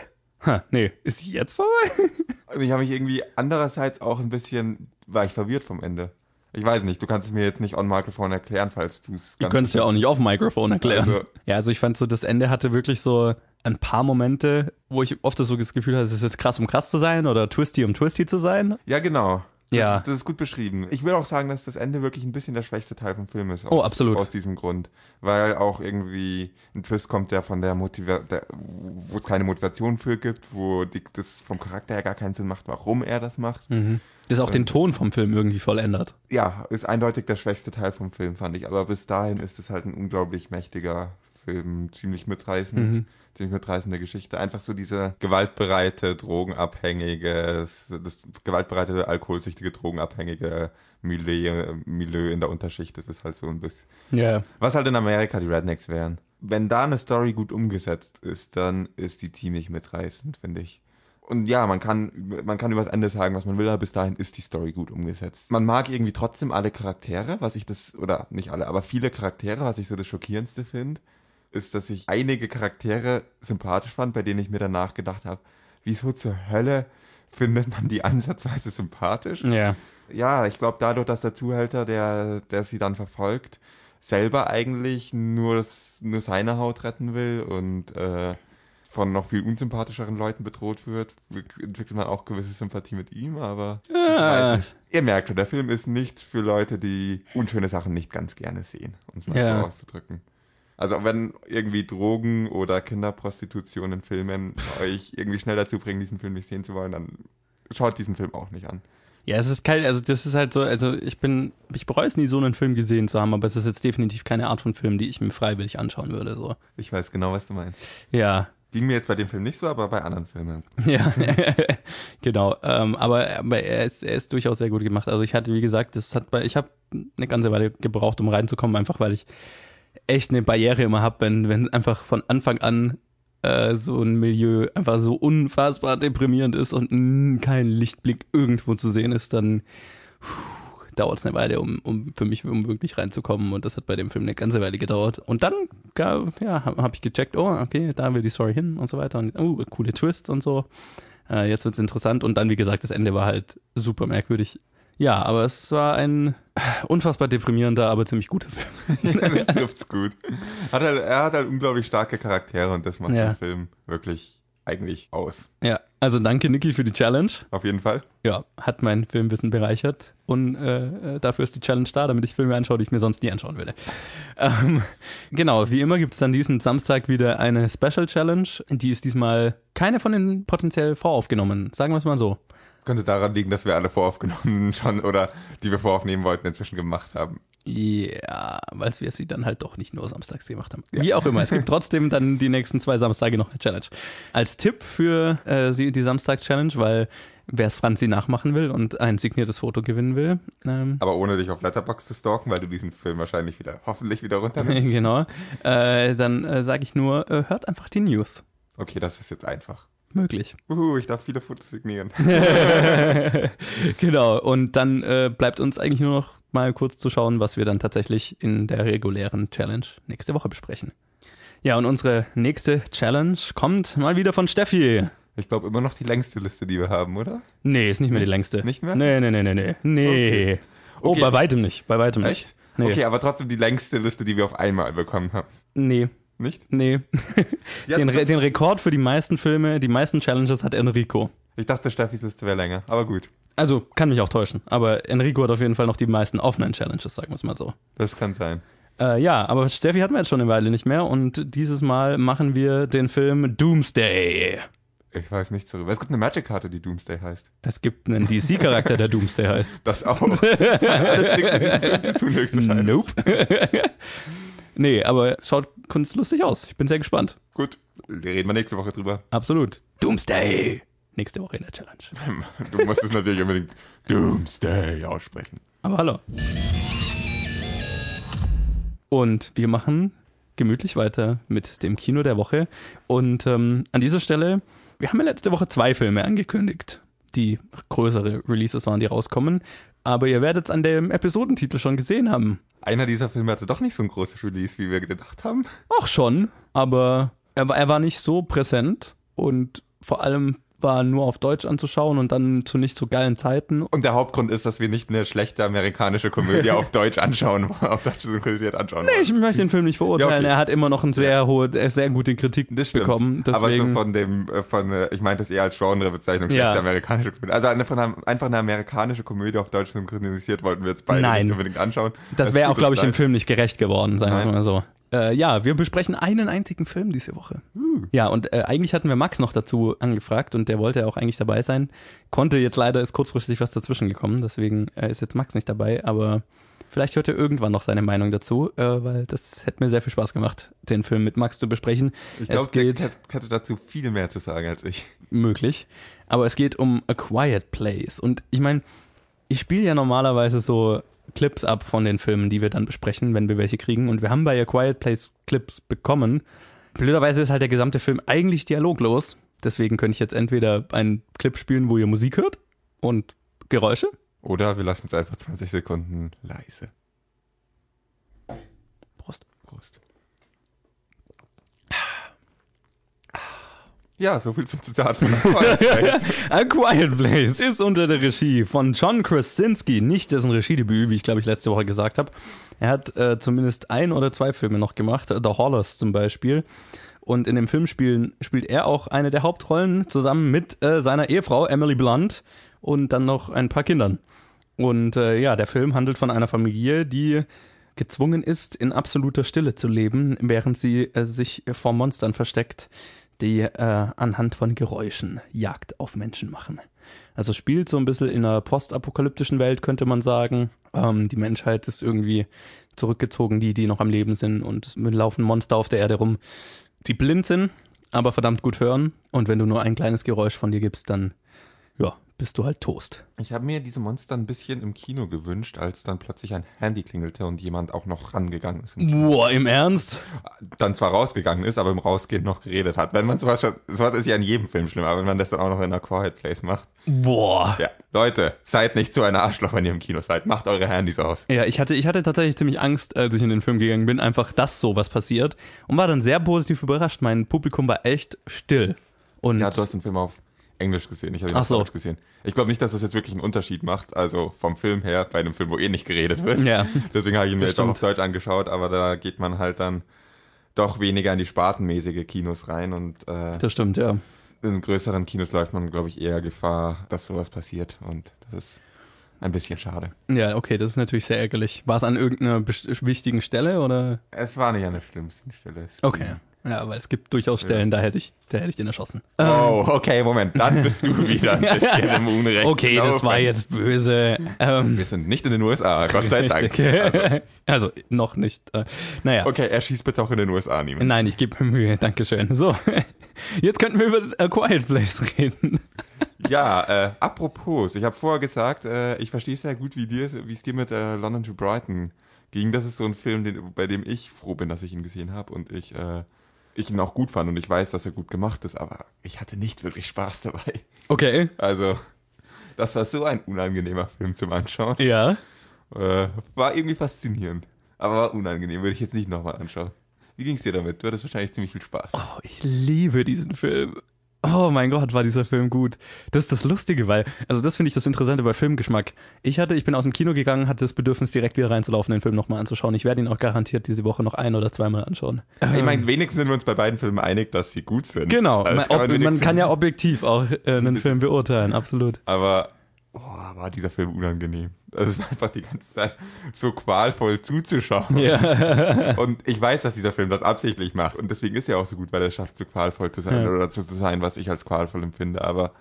Ha, nee, ist jetzt vorbei? [LAUGHS] Und ich habe mich irgendwie andererseits auch ein bisschen, war ich verwirrt vom Ende. Ich weiß nicht, du kannst es mir jetzt nicht on Microphone erklären, falls du es Du könntest ja auch nicht auf Mikrofon erklären. Also- ja, also ich fand so, das Ende hatte wirklich so ein paar Momente, wo ich oft so das Gefühl hatte, es ist jetzt krass, um krass zu sein oder twisty, um twisty zu sein. Ja, genau. Das, Ja. ist, das ist gut beschrieben. Ich will auch sagen, dass das Ende wirklich ein bisschen der schwächste Teil vom Film ist. Aus, Oh, absolut. Aus diesem Grund. Weil auch irgendwie ein Twist kommt, der von der Motivation, wo es keine Motivation für gibt, wo die, das vom Charakter her gar keinen Sinn macht, warum er das macht. Das auch den Ton vom Film irgendwie voll ändert. Ja, ist eindeutig der schwächste Teil vom Film, fand ich. Aber bis dahin ist es halt ein unglaublich mächtiger Film, ziemlich mitreißend, Mhm. ziemlich mitreißende Geschichte. Einfach so diese gewaltbereite, drogenabhängige, das gewaltbereite, alkoholsüchtige, drogenabhängige Milieu, Milieu in der Unterschicht. Das ist halt so ein bisschen, Ja, was halt in Amerika die Rednecks wären. wenn da eine Story gut umgesetzt ist, dann ist die ziemlich mitreißend, finde ich. Und ja, man kann, man kann über das Ende sagen, was man will, aber bis dahin ist die Story gut umgesetzt. Man mag irgendwie trotzdem alle Charaktere, was ich das, oder nicht alle, aber viele Charaktere, was ich so das Schockierendste finde, ist, dass ich einige Charaktere sympathisch fand, bei denen ich mir danach gedacht habe, wieso zur Hölle findet man die ansatzweise sympathisch? Ja. Ja, ich glaube dadurch, dass der Zuhälter, der, der sie dann verfolgt, selber eigentlich nur, nur seine Haut retten will und äh, von noch viel unsympathischeren Leuten bedroht wird, entwickelt man auch gewisse Sympathie mit ihm, aber ah. ich weiß nicht. Ihr merkt schon, der Film ist nicht für Leute, die unschöne Sachen nicht ganz gerne sehen, um es mal ja. so auszudrücken. Also wenn irgendwie Drogen oder Kinderprostitution in Filmen euch irgendwie schnell dazu bringen, diesen Film nicht sehen zu wollen, dann schaut diesen Film auch nicht an. Ja, es ist kalt, also das ist halt so, also ich bin, ich bereue es nie, so einen Film gesehen zu haben, aber es ist jetzt definitiv keine Art von Film, die ich mir freiwillig anschauen würde, so. Ich weiß genau, was du meinst. Ja. Ging mir jetzt bei dem Film nicht so, aber bei anderen Filmen. [LAUGHS] Ja, [LAUGHS] genau. Ähm, aber, er, ist, er ist durchaus sehr gut gemacht. Also ich hatte, wie gesagt, das hat bei, ich habe eine ganze Weile gebraucht, um reinzukommen, einfach weil ich echt eine Barriere immer habe, wenn, wenn einfach von Anfang an äh, so ein Milieu einfach so unfassbar deprimierend ist und mh, kein Lichtblick irgendwo zu sehen ist, dann dauert es eine Weile, um, um für mich um wirklich reinzukommen. Und das hat bei dem Film eine ganze Weile gedauert. Und dann ja, habe ich gecheckt, oh, okay, da will die Story hin und so weiter. Und oh, coole Twists und so. Äh, jetzt wird's interessant. Und dann, wie gesagt, das Ende war halt super merkwürdig. Ja, aber es war ein unfassbar deprimierender, aber ziemlich guter Film. [LAUGHS] ja, das trifft's gut. Hat halt, er hat halt unglaublich starke Charaktere und das macht ja. den Film wirklich eigentlich aus. Ja, also danke Niki für die Challenge. Auf jeden Fall. Ja, hat mein Filmwissen bereichert und äh, äh, dafür ist die Challenge da, damit ich Filme anschaue, die ich mir sonst nie anschauen würde. [LAUGHS] Ähm, genau, wie immer gibt es dann diesen Samstag wieder eine Special Challenge. Die ist diesmal keine von den potenziell voraufgenommen, sagen wir es mal so könnte daran liegen, dass wir alle voraufgenommen [LAUGHS] schon oder die wir voraufnehmen wollten, inzwischen gemacht haben. Ja, weil wir sie dann halt doch nicht nur samstags gemacht haben. Ja. Wie auch immer, es gibt trotzdem dann die nächsten zwei Samstage noch eine Challenge. Als Tipp für äh, die Samstag-Challenge, weil wer es Franzi nachmachen will und ein signiertes Foto gewinnen will. Ähm, Aber ohne dich auf Letterbox zu stalken, weil du diesen Film wahrscheinlich wieder, hoffentlich wieder runternimmst. [LAUGHS] genau. Äh, dann äh, sage ich nur, äh, hört einfach die News. Okay, das ist jetzt einfach möglich. Uhu, ich darf viele Fotos signieren. [LAUGHS] genau, und dann äh, bleibt uns eigentlich nur noch mal kurz zu schauen, was wir dann tatsächlich in der regulären Challenge nächste Woche besprechen. Ja, und unsere nächste Challenge kommt mal wieder von Steffi. Ich glaube immer noch die längste Liste, die wir haben, oder? Nee, ist nicht mehr die längste. Nicht mehr? Nee, nee, nee, nee, nee. Nee. Okay. Oh, bei weitem nicht, bei weitem Echt? nicht. Nee. Okay, aber trotzdem die längste Liste, die wir auf einmal bekommen haben. Nee. Nicht? Nee. [LAUGHS] den, Re den Rekord für die meisten Filme, die meisten Challenges hat Enrico. Ich dachte, Steffis Liste wäre länger, aber gut. Also, kann mich auch täuschen. Aber Enrico hat auf jeden Fall noch die meisten offenen Challenges, sagen wir es mal so. Das kann sein. Äh, ja, aber Steffi hatten wir jetzt schon eine Weile nicht mehr und dieses Mal machen wir den Film Doomsday. Ich weiß nichts darüber. Es gibt eine Magic-Karte, die Doomsday heißt. Es gibt einen DC-Charakter, der Doomsday heißt. [LAUGHS] Das auch. Alles nichts mit diesem Film zu tun, höchstwahrscheinlich. Nope. [LAUGHS] Nee, aber schaut kunstlustig aus. Ich bin sehr gespannt. Gut, reden wir nächste Woche drüber. Absolut. Doomsday. Nächste Woche in der Challenge. [LAUGHS] Du musst es natürlich unbedingt Doomsday aussprechen. Aber hallo. Und wir machen gemütlich weiter mit dem Kino der Woche. Und ähm, an dieser Stelle, wir haben ja letzte Woche zwei Filme angekündigt, die größere Releases waren, die rauskommen. Aber ihr werdet es an dem Episodentitel schon gesehen haben. Einer dieser Filme hatte doch nicht so ein großes Release, wie wir gedacht haben. Ach schon, aber er, er war nicht so präsent und vor allem war nur auf Deutsch anzuschauen und dann zu nicht so geilen Zeiten. Und der Hauptgrund ist, dass wir nicht eine schlechte amerikanische Komödie auf [LAUGHS] Deutsch anschauen, auf Deutsch synchronisiert anschauen. Nee, ich möchte den Film nicht verurteilen. Ja, okay. Er hat immer noch eine sehr ja. hohe, sehr gute Kritik das bekommen. Deswegen. Aber so von dem, äh, von, äh, ich meinte das eher als Genrebezeichnung, schlechte ja. amerikanische Komödie. Also eine, einfach eine amerikanische Komödie auf Deutsch synchronisiert wollten wir jetzt beide Nein. nicht unbedingt anschauen. Das, das wäre auch, glaube ich, dem Film nicht gerecht geworden, sagen wir mal so. Äh, ja, wir besprechen einen einzigen Film diese Woche. Uh. Ja, und äh, eigentlich hatten wir Max noch dazu angefragt und der wollte ja auch eigentlich dabei sein. Konnte jetzt leider, ist kurzfristig was dazwischen gekommen, deswegen äh, ist jetzt Max nicht dabei, aber vielleicht hört er irgendwann noch seine Meinung dazu, äh, weil das hätte mir sehr viel Spaß gemacht, den Film mit Max zu besprechen. Ich glaube, der hätte dazu viel mehr zu sagen als ich. Möglich. Aber es geht um A Quiet Place. Und ich meine, ich spiele ja normalerweise so Clips ab von den Filmen, die wir dann besprechen, wenn wir welche kriegen. Und wir haben bei A Quiet Place Clips bekommen. Blöderweise ist halt der gesamte Film eigentlich dialoglos. Deswegen könnte ich jetzt entweder einen Clip spielen, wo ihr Musik hört und Geräusche. Oder wir lassen es einfach 20 Sekunden leise. Ja, so viel zum Zitat von A Quiet [LAUGHS] Place. A Quiet Place ist unter der Regie von John Krasinski, nicht dessen Regiedebüt, wie ich glaube ich letzte Woche gesagt habe. Er hat äh, zumindest ein oder zwei Filme noch gemacht, The Hollers zum Beispiel. Und in dem Film spielen, spielt er auch eine der Hauptrollen zusammen mit äh, seiner Ehefrau Emily Blunt und dann noch ein paar Kindern. Und äh, ja, der Film handelt von einer Familie, die gezwungen ist, in absoluter Stille zu leben, während sie äh, sich vor Monstern versteckt, die äh, anhand von Geräuschen Jagd auf Menschen machen. Also spielt so ein bisschen in einer postapokalyptischen Welt, könnte man sagen. Ähm, die Menschheit ist irgendwie zurückgezogen, die, die noch am Leben sind und laufen Monster auf der Erde rum, die blind sind, aber verdammt gut hören. Und wenn du nur ein kleines Geräusch von dir gibst, dann ja, bist du halt Toast. Ich habe mir diese Monster ein bisschen im Kino gewünscht, als dann plötzlich ein Handy klingelte und jemand auch noch rangegangen ist. Im Boah, im Ernst? Dann zwar rausgegangen ist, aber im Rausgehen noch geredet hat. Wenn man sowas sowas ist ja in jedem Film schlimm, aber wenn man das dann auch noch in einer Quiet Place macht. Boah. Ja, Leute, seid nicht so ein Arschloch, wenn ihr im Kino seid. Macht eure Handys aus. Ja, ich hatte, ich hatte tatsächlich ziemlich Angst, als ich in den Film gegangen bin, einfach, dass sowas passiert. Und war dann sehr positiv überrascht. Mein Publikum war echt still. Und ja, du hast den Film auf Englisch gesehen, ich habe ihn Ach auf so. Deutsch gesehen. Ich glaube nicht, dass das jetzt wirklich einen Unterschied macht, also vom Film her, bei einem Film, wo eh nicht geredet wird. Ja. [LAUGHS] Deswegen habe ich ihn mir jetzt auch auf. Deutsch angeschaut, aber da geht man halt dann doch weniger in die spartenmäßige Kinos rein und äh, das stimmt, ja. in größeren Kinos läuft man, glaube ich, eher Gefahr, dass sowas passiert und das ist ein bisschen schade. Ja, okay, das ist natürlich sehr ärgerlich. War es an irgendeiner wichtigen Stelle oder? Es war nicht an der schlimmsten Stelle. Es Okay. Ja, aber es gibt durchaus Stellen, da hätte ich, da hätte ich den erschossen. Oh, okay, Moment, dann bist du wieder ein [LAUGHS] bisschen im Unrecht. Okay, das war jetzt böse. Ähm, Wir sind nicht in den USA, Gott sei Dank. richtig. [LAUGHS] Also, noch nicht. Äh, naja. Okay, er schießt bitte auch in den USA niemand. Nein, ich gebe mir Mühe, Dankeschön. So, [LAUGHS] jetzt könnten wir über A Quiet Place reden. Ja, äh, apropos, ich habe vorher gesagt, äh, ich verstehe sehr gut, wie dir, wie es dir mit äh, London to Brighton ging. Das ist so ein Film, den, bei dem ich froh bin, dass ich ihn gesehen habe und ich, äh, ich ihn auch gut fand und ich weiß, dass er gut gemacht ist, aber ich hatte nicht wirklich Spaß dabei. Okay. Also, das war so ein unangenehmer Film zum Anschauen. Ja. Äh, war irgendwie faszinierend, aber war unangenehm, würde ich jetzt nicht nochmal anschauen. Wie ging's dir damit? Du hattest wahrscheinlich ziemlich viel Spaß. Oh, ich liebe diesen Film. Oh mein Gott, war dieser Film gut. Das ist das Lustige, weil, also das finde ich das Interessante bei Filmgeschmack. Ich hatte, ich bin aus dem Kino gegangen, hatte das Bedürfnis, direkt wieder reinzulaufen, den Film nochmal anzuschauen. Ich werde ihn auch garantiert diese Woche noch ein oder zweimal anschauen. Ich meine, wenigstens sind wir uns bei beiden Filmen einig, dass sie gut sind. Genau, Also man, kann man wenigstens- kann ja [LAUGHS] objektiv auch äh, einen [LAUGHS] Film beurteilen, absolut. Aber oh, war dieser Film unangenehm. Also es war einfach die ganze Zeit so qualvoll zuzuschauen. Ja. [LAUGHS] Und ich weiß, dass dieser Film das absichtlich macht. Und deswegen ist er auch so gut, weil er es schafft, so qualvoll zu sein Ja. oder zu sein, was ich als qualvoll empfinde. Aber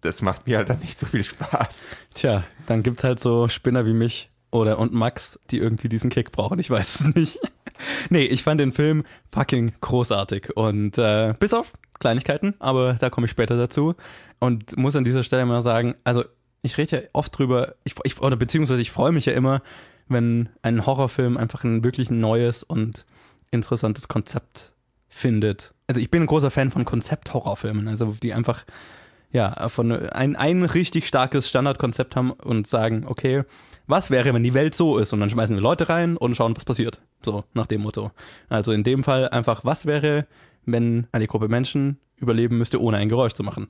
das macht mir halt dann nicht so viel Spaß. Tja, dann gibt's halt so Spinner wie mich oder und Max, die irgendwie diesen Kick brauchen. Ich weiß es nicht. [LAUGHS] nee, ich fand den Film fucking großartig und äh, bis auf Kleinigkeiten, aber da komme ich später dazu und muss an dieser Stelle mal sagen, also ich rede ja oft drüber, ich, ich oder beziehungsweise ich freue mich ja immer, wenn ein Horrorfilm einfach ein wirklich neues und interessantes Konzept findet. Also ich bin ein großer Fan von Konzept-Horrorfilmen, also die einfach ja, von ein, ein richtig starkes Standardkonzept haben und sagen, okay, was wäre, wenn die Welt so ist? Und dann schmeißen wir Leute rein und schauen, was passiert. So, nach dem Motto. Also in dem Fall einfach, was wäre, wenn eine Gruppe Menschen überleben müsste, ohne ein Geräusch zu machen?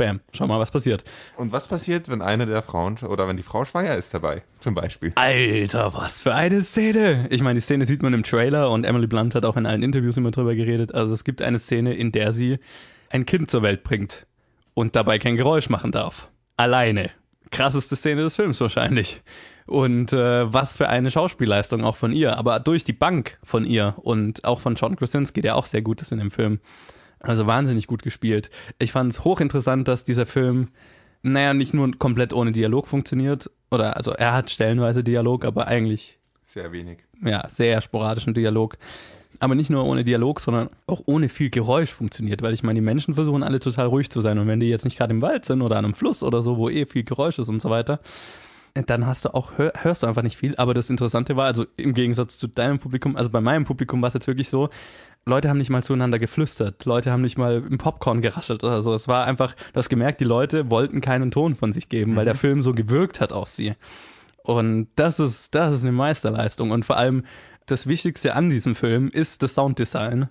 Bam, schau mal, was passiert. Und was passiert, wenn eine der Frauen oder wenn die Frau schwanger ist dabei, zum Beispiel? Alter, was für eine Szene! Ich meine, die Szene sieht man im Trailer und Emily Blunt hat auch in allen Interviews immer drüber geredet. Also es gibt eine Szene, in der sie ein Kind zur Welt bringt und dabei kein Geräusch machen darf. Alleine. Krasseste Szene des Films wahrscheinlich. Und äh, was für eine Schauspielleistung auch von ihr, aber durch die Bank von ihr und auch von John Krasinski, der auch sehr gut ist in dem Film. Also wahnsinnig gut gespielt. Ich fand es hochinteressant, dass dieser Film, naja, nicht nur komplett ohne Dialog funktioniert, oder also er hat stellenweise Dialog, aber eigentlich Sehr wenig. ja, sehr sporadischen Dialog. Aber nicht nur ohne Dialog, sondern auch ohne viel Geräusch funktioniert, weil ich meine, die Menschen versuchen alle total ruhig zu sein und wenn die jetzt nicht gerade im Wald sind oder an einem Fluss oder so, wo eh viel Geräusch ist und so weiter, dann hast du auch, hör, hörst du einfach nicht viel. Aber das Interessante war, also im Gegensatz zu deinem Publikum, also bei meinem Publikum war es jetzt wirklich so, Leute haben nicht mal zueinander geflüstert, Leute haben nicht mal im Popcorn geraschelt oder so. Es war einfach, du hast gemerkt, die Leute wollten keinen Ton von sich geben, mhm. weil der mhm. Film so gewirkt hat auf sie. Und das ist, das ist eine Meisterleistung. Und vor allem das Wichtigste an diesem Film ist das Sounddesign.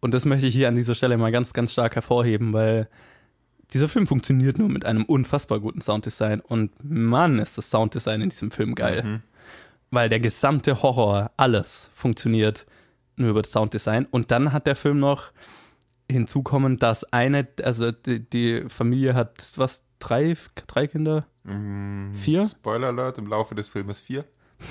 Und das möchte ich hier an dieser Stelle mal ganz, ganz stark hervorheben, weil dieser Film funktioniert nur mit einem unfassbar guten Sounddesign. Und Mann, ist das Sounddesign in diesem Film geil. Mhm. Weil der gesamte Horror, alles funktioniert nur über das Sounddesign. Und dann hat der Film noch hinzukommen, dass eine, also die, die Familie hat was, drei, drei Kinder? Mm, vier? Spoiler Alert, im Laufe des Filmes vier. [LAUGHS]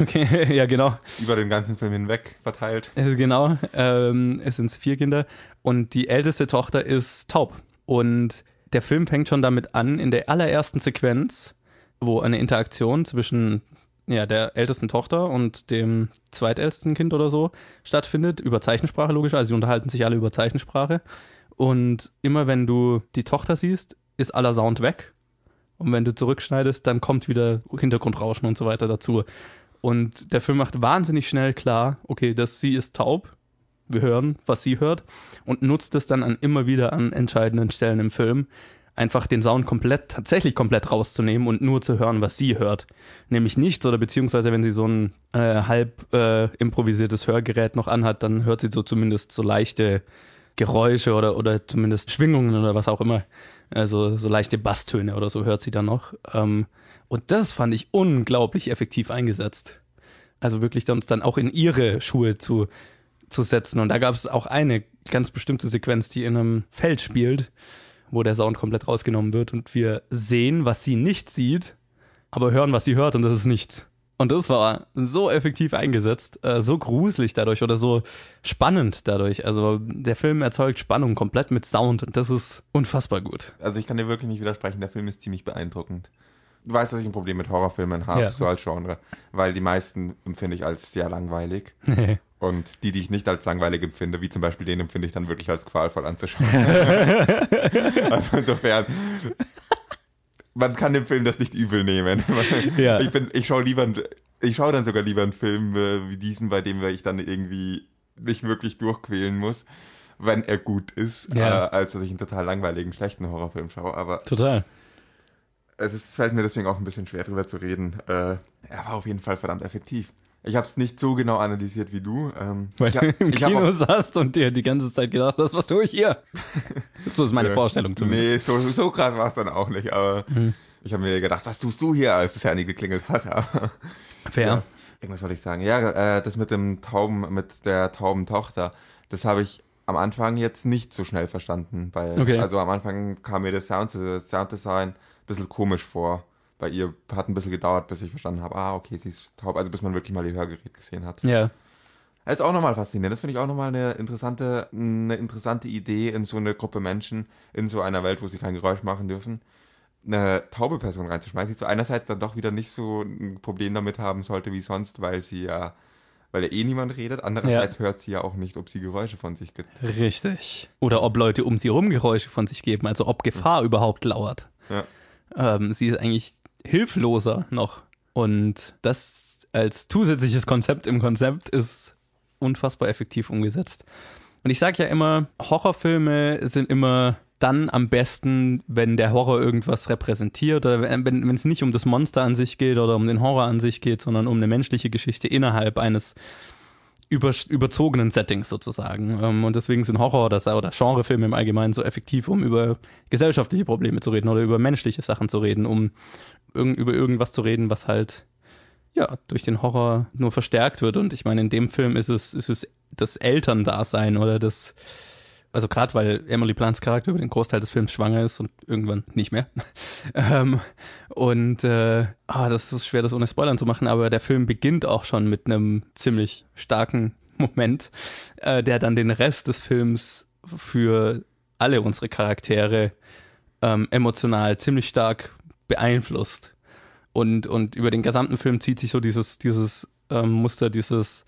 Okay, [LAUGHS] ja, genau. Über den ganzen Film hinweg verteilt. Also genau, ähm, es sind vier Kinder und die älteste Tochter ist taub. Und der Film fängt schon damit an, in der allerersten Sequenz, wo eine Interaktion zwischen ja, der ältesten Tochter und dem zweitältesten Kind oder so stattfindet, über Zeichensprache logisch, also sie unterhalten sich alle über Zeichensprache. Und immer wenn du die Tochter siehst, ist aller Sound weg. Und wenn du zurückschneidest, dann kommt wieder Hintergrundrauschen und so weiter dazu. Und der Film macht wahnsinnig schnell klar, okay, dass sie ist taub. Wir hören, was sie hört. Und nutzt es dann an immer wieder an entscheidenden Stellen im Film, einfach den Sound komplett, tatsächlich komplett rauszunehmen und nur zu hören, was sie hört. Nämlich nichts oder beziehungsweise wenn sie so ein äh, halb äh, improvisiertes Hörgerät noch anhat, dann hört sie so zumindest so leichte Geräusche oder, oder zumindest Schwingungen oder was auch immer. Also so leichte Basstöne oder so hört sie dann noch. Ähm, und das fand ich unglaublich effektiv eingesetzt. Also wirklich uns dann auch in ihre Schuhe zu, zu setzen. Und da gab es auch eine ganz bestimmte Sequenz, die in einem Feld spielt wo der Sound komplett rausgenommen wird und wir sehen, was sie nicht sieht, aber hören, was sie hört und das ist nichts. Und das war so effektiv eingesetzt, äh, so gruselig dadurch oder so spannend dadurch. Also der Film erzeugt Spannung komplett mit Sound und das ist unfassbar gut. Also ich kann dir wirklich nicht widersprechen, der Film ist ziemlich beeindruckend. Du weißt, dass ich ein Problem mit Horrorfilmen habe, ja. so als Genre, weil die meisten empfinde ich als sehr langweilig. [LAUGHS] Und die, die ich nicht als langweilig empfinde, wie zum Beispiel den empfinde ich dann wirklich als qualvoll anzuschauen. [LAUGHS] also insofern, man kann dem Film das nicht übel nehmen. ja. Ich, bin, ich schaue lieber, ich schaue dann sogar lieber einen Film äh, wie diesen, bei dem ich dann irgendwie mich wirklich durchquälen muss, wenn er gut ist, ja. äh, als dass ich einen total langweiligen, schlechten Horrorfilm schaue. Aber total. Es, ist, fällt mir deswegen auch ein bisschen schwer drüber zu reden. Äh, er war auf jeden Fall verdammt effektiv. Ich habe es nicht so genau analysiert wie du. Ähm, Weil ich, du im Kino auch, saßt und dir die ganze Zeit gedacht hast, was tue ich hier? [LAUGHS] so ist meine Vorstellung zumindest. Nee, so, so krass war es dann auch nicht. Aber mhm. ich habe mir gedacht, was tust du hier, als es Handy geklingelt hat? [LAUGHS] Fair. Ja, irgendwas soll ich sagen. Ja, äh, das mit dem Tauben, mit der tauben Tochter, das habe ich am Anfang jetzt nicht so schnell verstanden. Weil, okay. Also am Anfang kam mir das Sound, das Sounddesign ein bisschen komisch vor bei ihr hat ein bisschen gedauert, bis ich verstanden habe, ah, okay, sie ist taub, also bis man wirklich mal ihr Hörgerät gesehen hat. Ja. Das ist auch nochmal faszinierend. Das finde ich auch nochmal eine interessante, eine interessante Idee in so eine Gruppe Menschen, in so einer Welt, wo sie kein Geräusch machen dürfen, eine taube Person reinzuschmeißen, die zu einerseits dann doch wieder nicht so ein Problem damit haben sollte wie sonst, weil sie ja, weil ja eh niemand redet. Andererseits ja. hört sie ja auch nicht, ob sie Geräusche von sich gibt. Richtig. Oder ob Leute um sie herum Geräusche von sich geben, also ob Gefahr ja. überhaupt lauert. Ja. Ähm, sie ist eigentlich hilfloser noch. Und das als zusätzliches Konzept im Konzept ist unfassbar effektiv umgesetzt. Und ich sage ja immer, Horrorfilme sind immer dann am besten, wenn der Horror irgendwas repräsentiert oder wenn, es nicht um das Monster an sich geht oder um den Horror an sich geht, sondern um eine menschliche Geschichte innerhalb eines über, überzogenen Settings sozusagen. Ähm, und deswegen sind Horror oder, oder Genrefilme im Allgemeinen so effektiv, um über gesellschaftliche Probleme zu reden oder über menschliche Sachen zu reden, um irg über irgendwas zu reden, was halt ja durch den Horror nur verstärkt wird. Und ich meine, in dem Film ist es, ist es das Elterndasein oder das, also gerade weil Emily Plants Charakter über den Großteil des Films schwanger ist und irgendwann nicht mehr. [LAUGHS] ähm, und äh, ah, das ist schwer, das ohne Spoilern zu machen, aber der Film beginnt auch schon mit einem ziemlich starken Moment, äh, der dann den Rest des Films für alle unsere Charaktere ähm, emotional ziemlich stark beeinflusst. Und, und über den gesamten Film zieht sich so dieses, dieses ähm, Muster, dieses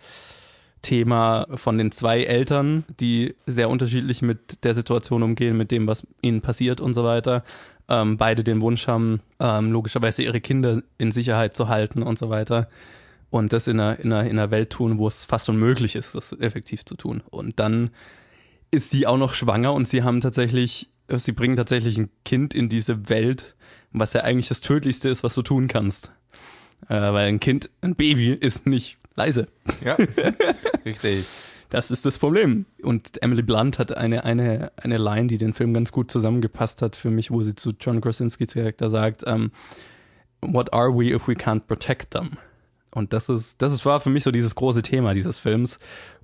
Thema von den zwei Eltern, die sehr unterschiedlich mit der Situation umgehen, mit dem, was ihnen passiert und so weiter. ähm, beide den Wunsch haben, ähm, logischerweise ihre Kinder in Sicherheit zu halten und so weiter. Und das in einer, in einer, in einer Welt tun, wo es fast unmöglich ist, das effektiv zu tun. Und dann ist sie auch noch schwanger und sie haben tatsächlich, sie bringen tatsächlich ein Kind in diese Welt, was ja eigentlich das Tödlichste ist, was du tun kannst. Äh, weil ein Kind, ein Baby ist nicht leise. Ja, [LAUGHS] richtig. Das ist das Problem. Und Emily Blunt hat eine, eine, eine Line, die den Film ganz gut zusammengepasst hat für mich, wo sie zu John Krasinskis Charakter sagt, um, What are we if we can't protect them? Und das ist, das ist, war für mich so dieses große Thema dieses Films.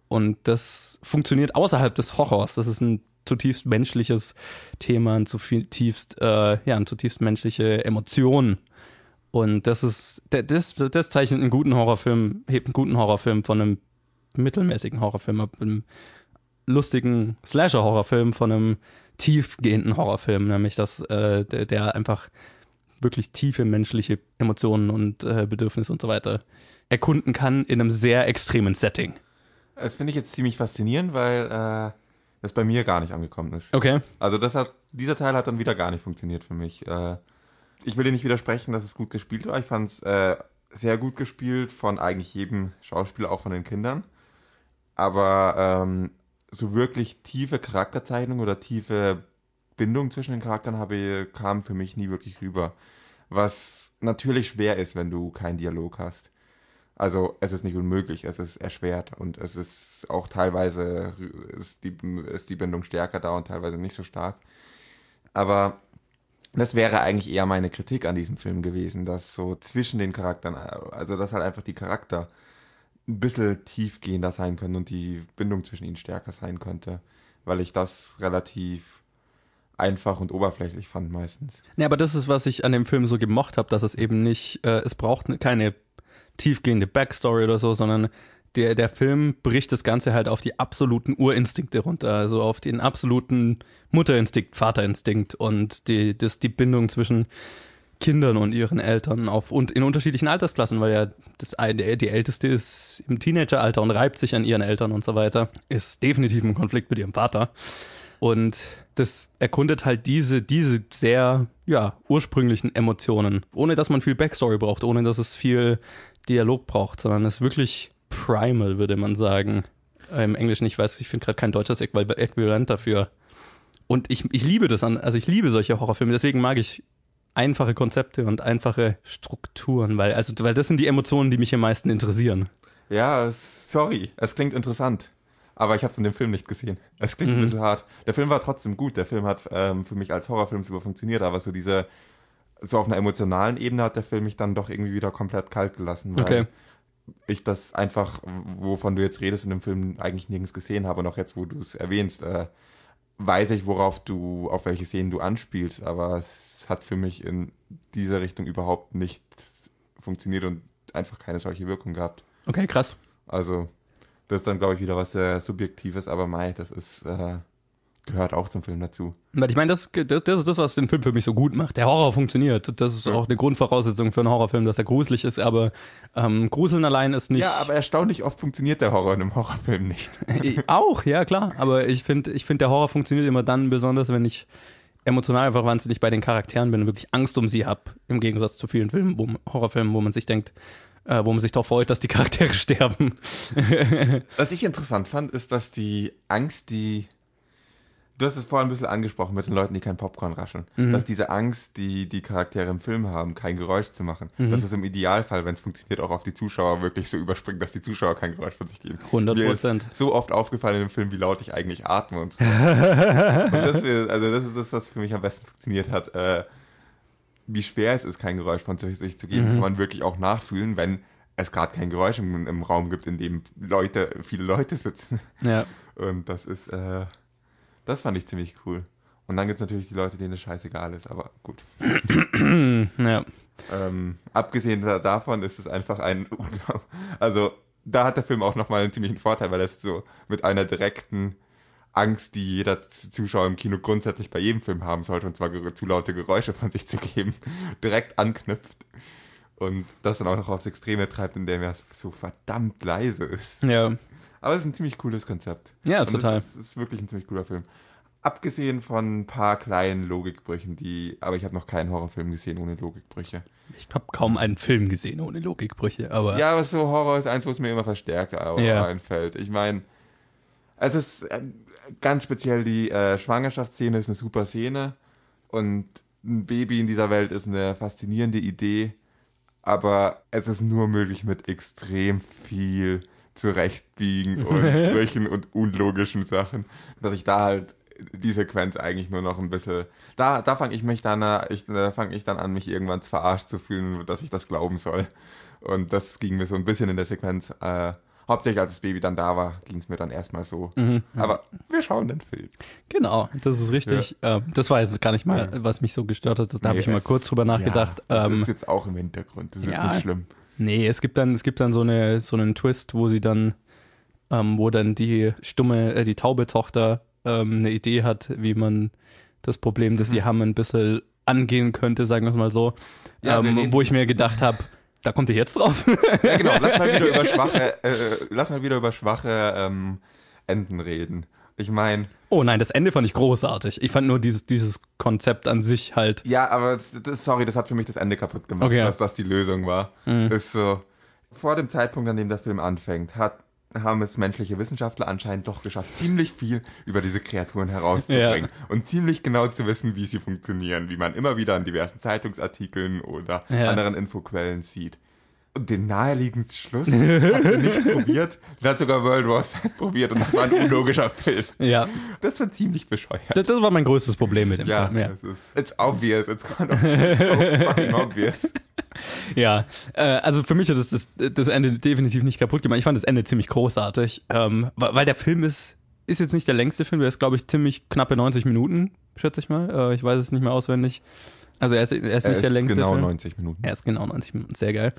Und das funktioniert außerhalb des Horrors. Das ist ein zutiefst menschliches Thema, ein zutiefst, äh, ja, ein zutiefst menschliche Emotion. Und das ist, das, das zeichnet einen guten Horrorfilm, hebt einen guten Horrorfilm von einem mittelmäßigen Horrorfilm ab, einem lustigen Slasher-Horrorfilm von einem tiefgehenden Horrorfilm, nämlich das, äh, der, der einfach wirklich tiefe menschliche Emotionen und äh, Bedürfnisse und so weiter erkunden kann in einem sehr extremen Setting. Das finde ich jetzt ziemlich faszinierend, weil äh, das bei mir gar nicht angekommen ist. Okay. Also das hat, dieser Teil hat dann wieder gar nicht funktioniert für mich. Äh, ich will dir nicht widersprechen, dass es gut gespielt war. Ich fand es äh, sehr gut gespielt von eigentlich jedem Schauspieler, auch von den Kindern. Aber ähm, so wirklich tiefe Charakterzeichnung oder tiefe Bindung zwischen den Charakteren habe, kam für mich nie wirklich rüber. Was natürlich schwer ist, wenn du keinen Dialog hast. Also es ist nicht unmöglich, es ist erschwert und es ist auch teilweise ist die, ist die Bindung stärker da und teilweise nicht so stark. Aber das wäre eigentlich eher meine Kritik an diesem Film gewesen, dass so zwischen den Charakteren, also dass halt einfach die Charakter ein bisschen tiefgehender sein können und die Bindung zwischen ihnen stärker sein könnte, weil ich das relativ einfach und oberflächlich fand meistens. Ja, aber das ist, was ich an dem Film so gemocht habe, dass es eben nicht, äh, es braucht keine tiefgehende Backstory oder so, sondern der, der Film bricht das Ganze halt auf die absoluten Urinstinkte runter, also auf den absoluten Mutterinstinkt, Vaterinstinkt und die, das, die Bindung zwischen Kindern und ihren Eltern auf und in unterschiedlichen Altersklassen, weil ja das eine, die älteste ist im Teenageralter und reibt sich an ihren Eltern und so weiter, ist definitiv im Konflikt mit ihrem Vater. Und das erkundet halt diese, diese sehr, ja, ursprünglichen Emotionen, ohne dass man viel Backstory braucht, ohne dass es viel Dialog braucht, sondern es ist wirklich primal, würde man sagen. Im Englischen, ich weiß, ich finde gerade kein deutsches Äquivalent dafür. Und ich, ich liebe das an, also ich liebe solche Horrorfilme, deswegen mag ich einfache Konzepte und einfache Strukturen, weil, also, weil das sind die Emotionen, die mich am meisten interessieren. Ja, sorry, es klingt interessant. Aber ich habe es in dem Film nicht gesehen. Es klingt mhm. ein bisschen hart. Der Film war trotzdem gut. Der Film hat ähm, für mich als Horrorfilm super funktioniert, aber so diese, so auf einer emotionalen Ebene hat der Film mich dann doch irgendwie wieder komplett kalt gelassen. Weil okay. ich das einfach, wovon du jetzt redest, in dem Film eigentlich nirgends gesehen habe. Und auch jetzt, wo du es erwähnst, äh, weiß ich, worauf du, auf welche Szenen du anspielst. Aber es hat für mich in dieser Richtung überhaupt nicht funktioniert und einfach keine solche Wirkung gehabt. Okay, krass. Also, das ist dann, glaube ich, wieder was sehr Subjektives, aber Mai, das ist, äh, gehört auch zum Film dazu. Weil ich meine, das, das, das, ist das, was den Film für mich so gut macht. Der Horror funktioniert. Das ist ja. auch eine Grundvoraussetzung für einen Horrorfilm, dass er gruselig ist, aber ähm, Gruseln allein ist nicht. Ja, aber erstaunlich oft funktioniert der Horror in einem Horrorfilm nicht. [LAUGHS] auch, ja, klar. Aber ich finde, ich finde, der Horror funktioniert immer dann besonders, wenn ich emotional einfach wahnsinnig bei den Charakteren bin und wirklich Angst um sie habe, im Gegensatz zu vielen Filmen, wo, Horrorfilmen, wo man sich denkt, äh, wo man sich darauf freut, dass die Charaktere [LAUGHS] sterben. Was ich interessant fand, ist, dass die Angst, die Du hast es vorhin ein bisschen angesprochen mit den Leuten, die kein Popcorn raschen. Mhm. Dass diese Angst, die die Charaktere im Film haben, kein Geräusch zu machen, mhm. dass es im Idealfall, wenn es funktioniert, auch auf die Zuschauer wirklich so überspringt, dass die Zuschauer kein Geräusch von sich geben. 100 Prozent. So oft aufgefallen im Film, wie laut ich eigentlich atme und so. [LAUGHS] und das, wär, also das ist das, was für mich am besten funktioniert hat. Äh, wie schwer es ist, kein Geräusch von sich zu geben, mhm. kann man wirklich auch nachfühlen, wenn es gerade kein Geräusch im, im, Raum gibt, in dem Leute, viele Leute sitzen. Ja. Und das ist, äh, das fand ich ziemlich cool. Und dann gibt es natürlich die Leute, denen es scheißegal ist, aber gut. [CLEARS THROAT] ja. Ähm, abgesehen davon ist es einfach ein, [LAUGHS] also da hat der Film auch nochmal einen ziemlichen Vorteil, weil er ist so mit einer direkten Angst, die jeder Zuschauer im Kino grundsätzlich bei jedem Film haben sollte, und zwar zu laute Geräusche von sich zu geben, [LAUGHS] direkt anknüpft. Und das dann auch noch aufs Extreme treibt, indem er so verdammt leise ist. Ja. Aber es ist ein ziemlich cooles Konzept. Ja, total. Es ist, ist, wirklich ein ziemlich cooler Film. abgesehen von ein paar kleinen Logikbrüchen, die, aber ich habe noch keinen Horrorfilm gesehen ohne Logikbrüche. Ich habe kaum einen Film gesehen ohne Logikbrüche, aber. Ja, aber so Horror ist eins, wo es mir immer verstärkt ja. einfällt. Ich meine, es ist äh, ganz speziell die äh, Schwangerschaftsszene ist eine super Szene und ein Baby in dieser Welt ist eine faszinierende Idee, aber es ist nur möglich mit extrem viel zurechtbiegen [LAUGHS] und Brüchen und unlogischen Sachen, dass ich da halt die Sequenz eigentlich nur noch ein bisschen. Da, da fange ich mich dann, äh, ich, da fange ich dann an, mich irgendwann verarscht zu fühlen, dass ich das glauben soll. Und das ging mir so ein bisschen in der Sequenz. Äh, hauptsächlich als das Baby dann da war, ging es mir dann erstmal so. Mhm. Aber wir schauen den Film. Genau, das ist richtig. Ja. Ähm, das war jetzt gar nicht mal, was mich so gestört hat. Da nee, habe ich mal kurz drüber nachgedacht. Ja, das ähm, ist jetzt auch im Hintergrund. Das ist ja, nicht schlimm. Nee, es gibt dann, es gibt dann so eine, so einen Twist, wo sie dann, ähm, wo dann die stumme, äh, die taube Tochter ähm, eine Idee hat, wie man das Problem, das sie mhm. haben, ein bisschen angehen könnte, sagen wir es mal so. Ja, ähm, wo ich mir gedacht habe, da kommt ihr jetzt drauf. [LAUGHS] ja, genau. Lass mal wieder [LAUGHS] über schwache, äh, lass mal wieder über schwache ähm, Enden reden. Ich meine. Oh nein, das Ende fand ich großartig. Ich fand nur dieses, dieses Konzept an sich halt. Ja, aber das, sorry, das hat für mich das Ende kaputt gemacht, okay. dass das die Lösung war. Mhm. Ist so. Vor dem Zeitpunkt, an dem der Film anfängt, hat haben es menschliche Wissenschaftler anscheinend doch geschafft, ziemlich viel über diese Kreaturen herauszubringen ja. und ziemlich genau zu wissen, wie sie funktionieren, wie man immer wieder in diversen Zeitungsartikeln oder ja. anderen Infoquellen sieht. Und den naheliegendsten Schluss hat er nicht [LAUGHS] probiert. Er hat sogar World War Z probiert und das war ein [LAUGHS] unlogischer Film. Ja. Das war ziemlich bescheuert. Das, das war mein größtes Problem mit dem ja, Film. Ja, es ist, it's obvious, it's kind of so fucking obvious. [LAUGHS] Ja, äh, also für mich hat das, das das Ende definitiv nicht kaputt gemacht. Ich fand das Ende ziemlich großartig, ähm, weil der Film ist, ist jetzt nicht der längste Film, der ist glaube ich ziemlich knappe 90 Minuten, schätze ich mal. Äh, ich weiß es nicht mehr auswendig. Also er ist, er ist er nicht ist der längste genau Film. 90 Minuten. Er ist genau 90 Minuten, sehr geil.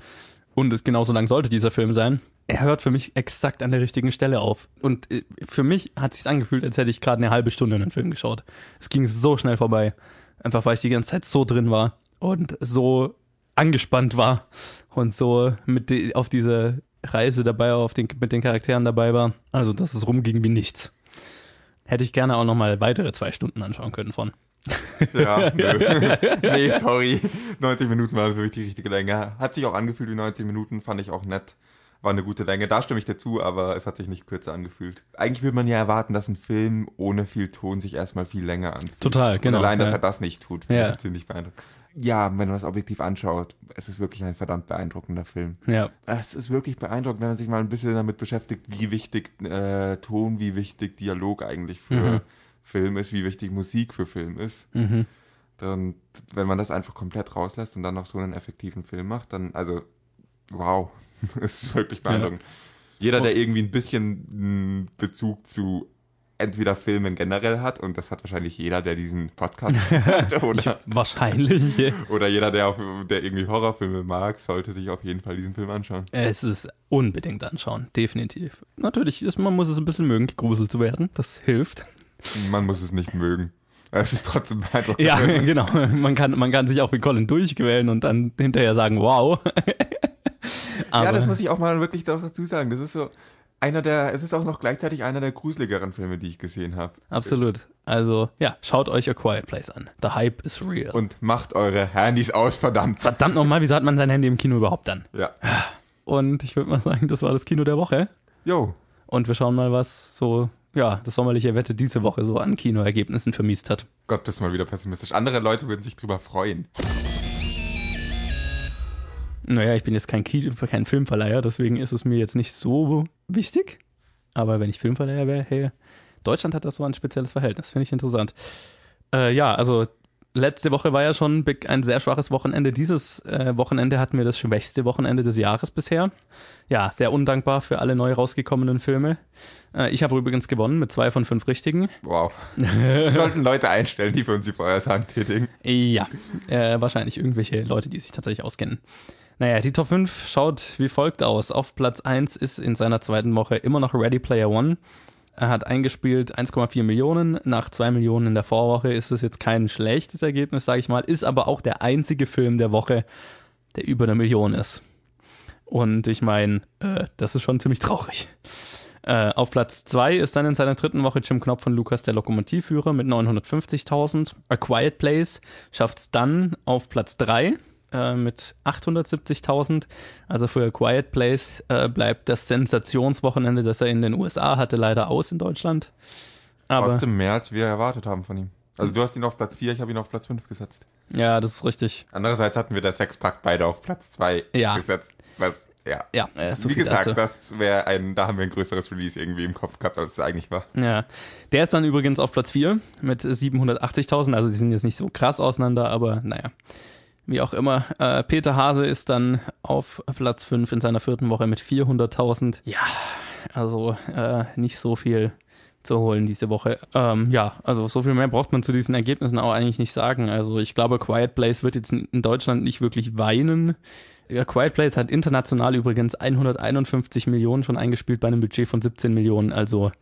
Und es genauso lang sollte dieser Film sein. Er hört für mich exakt an der richtigen Stelle auf. Und äh, für mich hat sich angefühlt, als hätte ich gerade eine halbe Stunde in den Film geschaut. Es ging so schnell vorbei. Einfach weil ich die ganze Zeit so drin war und so angespannt war und so mit die, auf diese Reise dabei, auf den, mit den Charakteren dabei war. Also, dass es rumging wie nichts. Hätte ich gerne auch nochmal weitere zwei Stunden anschauen können von. Ja, [LAUGHS] nö. nee, sorry. 90 Minuten war wirklich die richtige Länge. Hat sich auch angefühlt wie 90 Minuten, fand ich auch nett. War eine gute Länge. Da stimme ich dazu, aber es hat sich nicht kürzer angefühlt. Eigentlich würde man ja erwarten, dass ein Film ohne viel Ton sich erstmal viel länger anfühlt. Total, genau. Und allein, dass ja. er das nicht tut, finde ich ziemlich beeindruckend ja, wenn man das objektiv anschaut, es ist wirklich ein verdammt beeindruckender Film. Ja. Es ist wirklich beeindruckend, wenn man sich mal ein bisschen damit beschäftigt, wie wichtig äh, Ton, wie wichtig Dialog eigentlich für mhm. Film ist, wie wichtig Musik für Film ist. Mhm. Dann, wenn man das einfach komplett rauslässt und dann noch so einen effektiven Film macht, dann, also, wow, [LAUGHS] es ist wirklich beeindruckend. Ja. Jeder, der irgendwie ein bisschen Bezug zu entweder Filmen generell hat und das hat wahrscheinlich jeder, der diesen Podcast [LAUGHS] hat, oder wahrscheinlich oder jeder, der, auf, der irgendwie Horrorfilme mag, sollte sich auf jeden Fall diesen Film anschauen. Es ist unbedingt anschauen, definitiv. Natürlich, ist, man muss es ein bisschen mögen, gegruselt zu werden, das hilft. Man muss es nicht mögen. Es ist trotzdem beeindruckend. Ja, [LAUGHS] genau. Man kann, man kann sich auch wie Colin durchquälen und dann hinterher sagen, wow. [LAUGHS] ja, das muss ich auch mal wirklich dazu sagen. Das ist so, einer der, es ist auch noch gleichzeitig einer der gruseligeren Filme, die ich gesehen habe. Absolut. Also, ja, schaut euch A Quiet Place an. The Hype is real. Und macht eure Handys aus, verdammt. Verdammt nochmal, wieso hat man sein Handy im Kino überhaupt dann? Ja. Und ich würde mal sagen, das war das Kino der Woche. Jo. Und wir schauen mal, was so, ja, das sommerliche Wette diese Woche so an Kinoergebnissen vermiest hat. Gott, das ist mal wieder pessimistisch. Andere Leute würden sich drüber freuen. Naja, ich bin jetzt kein, kein Filmverleiher, deswegen ist es mir jetzt nicht so wichtig. Aber wenn ich Filmverleiher wäre, hey, Deutschland hat das so ein spezielles Verhältnis, finde ich interessant. Äh, ja, also letzte Woche war ja schon ein sehr schwaches Wochenende. Dieses äh, Wochenende hatten wir das schwächste Wochenende des Jahres bisher. Ja, sehr undankbar für alle neu rausgekommenen Filme. Äh, ich habe übrigens gewonnen mit zwei von fünf richtigen. Wow. Wir [LAUGHS] sollten Leute einstellen, die für uns die Vorhersagen tätigen. Ja, äh, wahrscheinlich irgendwelche Leute, die sich tatsächlich auskennen. Naja, die Top 5 schaut wie folgt aus. Auf Platz 1 ist in seiner zweiten Woche immer noch Ready Player One. Er hat eingespielt 1,4 Millionen. Nach 2 Millionen in der Vorwoche ist es jetzt kein schlechtes Ergebnis, sage ich mal. Ist aber auch der einzige Film der Woche, der über eine Million ist. Und ich meine, äh, das ist schon ziemlich traurig. Äh, auf Platz 2 ist dann in seiner dritten Woche Jim Knopf von Lukas der Lokomotivführer mit 950.000. A Quiet Place schafft es dann auf Platz 3 äh, mit 870.000. Also für A Quiet Place äh, bleibt das Sensationswochenende, das er in den USA hatte, leider aus in Deutschland. Aber Trotzdem mehr, als wir erwartet haben von ihm. Also du hast ihn auf Platz 4, ich habe ihn auf Platz 5 gesetzt. Ja, das ist richtig. Andererseits hatten wir das Sexpack beide auf Platz 2 ja. gesetzt. Was, ja. Ja, äh, so Wie gesagt, dazu. das wäre ein, da haben wir ein größeres Release irgendwie im Kopf gehabt, als es eigentlich war. Ja. Der ist dann übrigens auf Platz 4 mit 780.000. Also die sind jetzt nicht so krass auseinander, aber naja. Wie auch immer. Äh, Peter Hase ist dann auf Platz 5 in seiner vierten Woche mit 400.000. Ja, also äh, nicht so viel zu holen diese Woche. Ähm, ja, also so viel mehr braucht man zu diesen Ergebnissen auch eigentlich nicht sagen. Also ich glaube, Quiet Place wird jetzt in Deutschland nicht wirklich weinen. Ja, Quiet Place hat international übrigens 151 Millionen schon eingespielt bei einem Budget von 17 Millionen. Also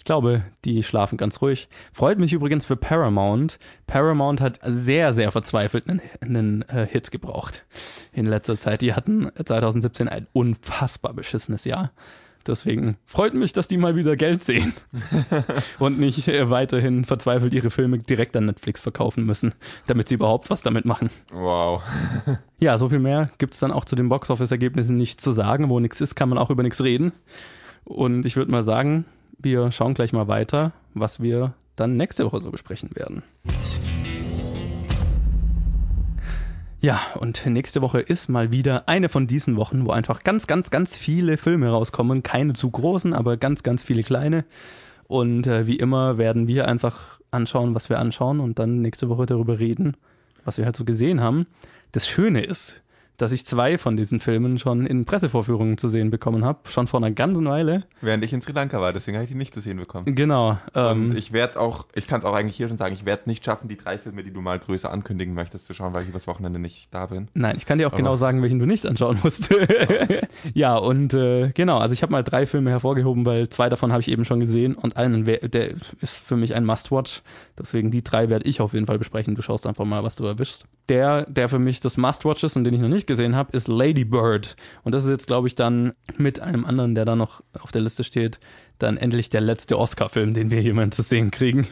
ich glaube, die schlafen ganz ruhig. Freut mich übrigens für Paramount. Paramount hat sehr, sehr verzweifelt einen, einen äh, Hit gebraucht in letzter Zeit. Die hatten 2017 ein unfassbar beschissenes Jahr. Deswegen freut mich, dass die mal wieder Geld sehen [LAUGHS] und nicht äh, weiterhin verzweifelt ihre Filme direkt an Netflix verkaufen müssen, damit sie überhaupt was damit machen. Wow. [LAUGHS] ja, so viel mehr gibt es dann auch zu den Boxoffice-Ergebnissen nicht zu sagen. Wo nichts ist, kann man auch über nichts reden. Und ich würde mal sagen, wir schauen gleich mal weiter, was wir dann nächste Woche so besprechen werden. Ja, und nächste Woche ist mal wieder eine von diesen Wochen, wo einfach ganz, ganz, ganz viele Filme rauskommen. Keine zu großen, aber ganz, ganz viele kleine. Und äh, wie immer werden wir einfach anschauen, was wir anschauen und dann nächste Woche darüber reden, was wir halt so gesehen haben. Das Schöne ist, dass ich zwei von diesen Filmen schon in Pressevorführungen zu sehen bekommen habe, schon vor einer ganzen Weile. Während ich in Sri Lanka war, deswegen habe ich die nicht zu sehen bekommen. Genau. Ähm, und ich werde es auch, ich kann es auch eigentlich hier schon sagen, ich werde es nicht schaffen, die drei Filme, die du mal größer ankündigen möchtest, zu schauen, weil ich übers Wochenende nicht da bin. Nein, ich kann dir auch Aber genau sagen, welchen du nicht anschauen musst. [LAUGHS] ja, und äh, genau, also ich habe mal drei Filme hervorgehoben, weil zwei davon habe ich eben schon gesehen und einen, der ist für mich ein Must-Watch. Deswegen die drei werde ich auf jeden Fall besprechen. Du schaust einfach mal, was du erwischst. Der, der für mich das Must-Watch ist und den ich noch nicht gesehen habe, ist Lady Bird. Und das ist jetzt, glaube ich, dann mit einem anderen, der da noch auf der Liste steht, dann endlich der letzte Oscar-Film, den wir jemand zu sehen kriegen.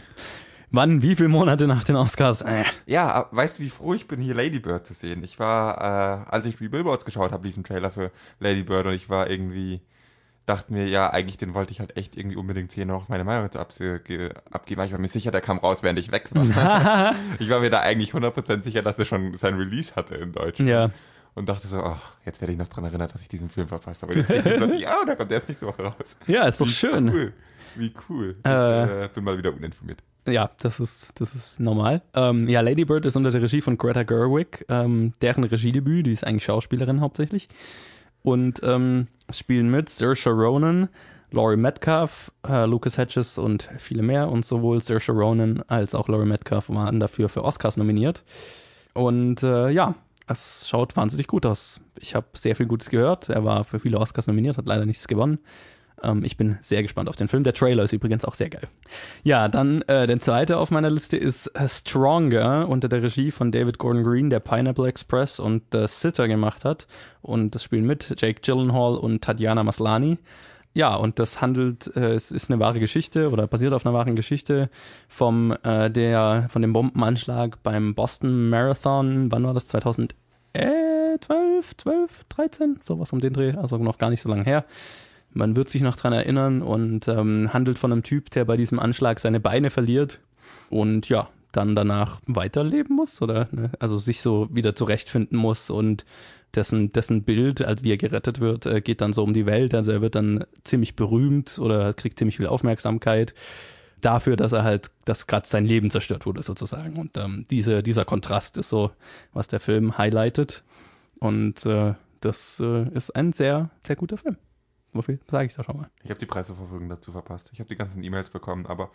Wann, wie viele Monate nach den Oscars? Äh. Ja, weißt du, wie froh ich bin, hier Lady Bird zu sehen? Ich war, äh, als ich die Billboards geschaut habe, lief ein Trailer für Lady Bird und ich war irgendwie dachte mir, ja, eigentlich den wollte ich halt echt irgendwie unbedingt hier noch meine Meinung dazu abgeben. Ich war mir sicher, der kam raus, während ich weg war. [LAUGHS] ich war mir da eigentlich 100% sicher, dass er schon sein Release hatte in Deutschland. Ja. Und dachte so, ach, jetzt werde ich noch dran erinnert, dass ich diesen Film verpasst habe. Und jetzt sehe ich plötzlich, [LAUGHS] ah, da kommt erst nächste Woche raus. Ja, ist doch Wie schön. Cool. Wie cool. Äh, ich äh, bin mal wieder uninformiert. Ja, das ist, das ist normal. Ähm, ja, Lady Bird ist unter der Regie von Greta Gerwig, ähm, deren Regiedebüt, die ist eigentlich Schauspielerin hauptsächlich. Und ähm, spielen mit Saoirse Ronan, Laurie Metcalf, äh, Lucas Hedges und viele mehr. Und sowohl Saoirse Ronan als auch Laurie Metcalf waren dafür für Oscars nominiert. Und äh, ja, es schaut wahnsinnig gut aus. Ich habe sehr viel Gutes gehört. Er war für viele Oscars nominiert, hat leider nichts gewonnen. Ähm, ich bin sehr gespannt auf den Film. Der Trailer ist übrigens auch sehr geil. Ja, dann äh, der zweite auf meiner Liste ist äh, Stronger unter der Regie von David Gordon Green, der Pineapple Express und The Sitter gemacht hat. Und das spielen mit Jake Gyllenhaal und Tatjana Maslani. Ja, und das handelt, äh, es ist eine wahre Geschichte oder basiert auf einer wahren Geschichte vom äh, der von dem Bombenanschlag beim Boston Marathon. Wann war das? 2012, 12, 13, sowas um den Dreh, also noch gar nicht so lange her. Man wird sich noch dran erinnern und ähm, handelt von einem Typ, der bei diesem Anschlag seine Beine verliert und ja, dann danach weiterleben muss oder ne? also sich so wieder zurechtfinden muss und dessen, dessen Bild, als wie er gerettet wird, äh, geht dann so um die Welt. Also er wird dann ziemlich berühmt oder kriegt ziemlich viel Aufmerksamkeit dafür, dass er halt, dass gerade sein Leben zerstört wurde sozusagen. Und ähm, diese, dieser Kontrast ist so, was der Film highlightet. Und äh, das äh, ist ein sehr, sehr guter Film. So viel sage ich da schon mal. Ich habe die Presseverfolgung dazu verpasst. Ich habe die ganzen E-Mails bekommen, aber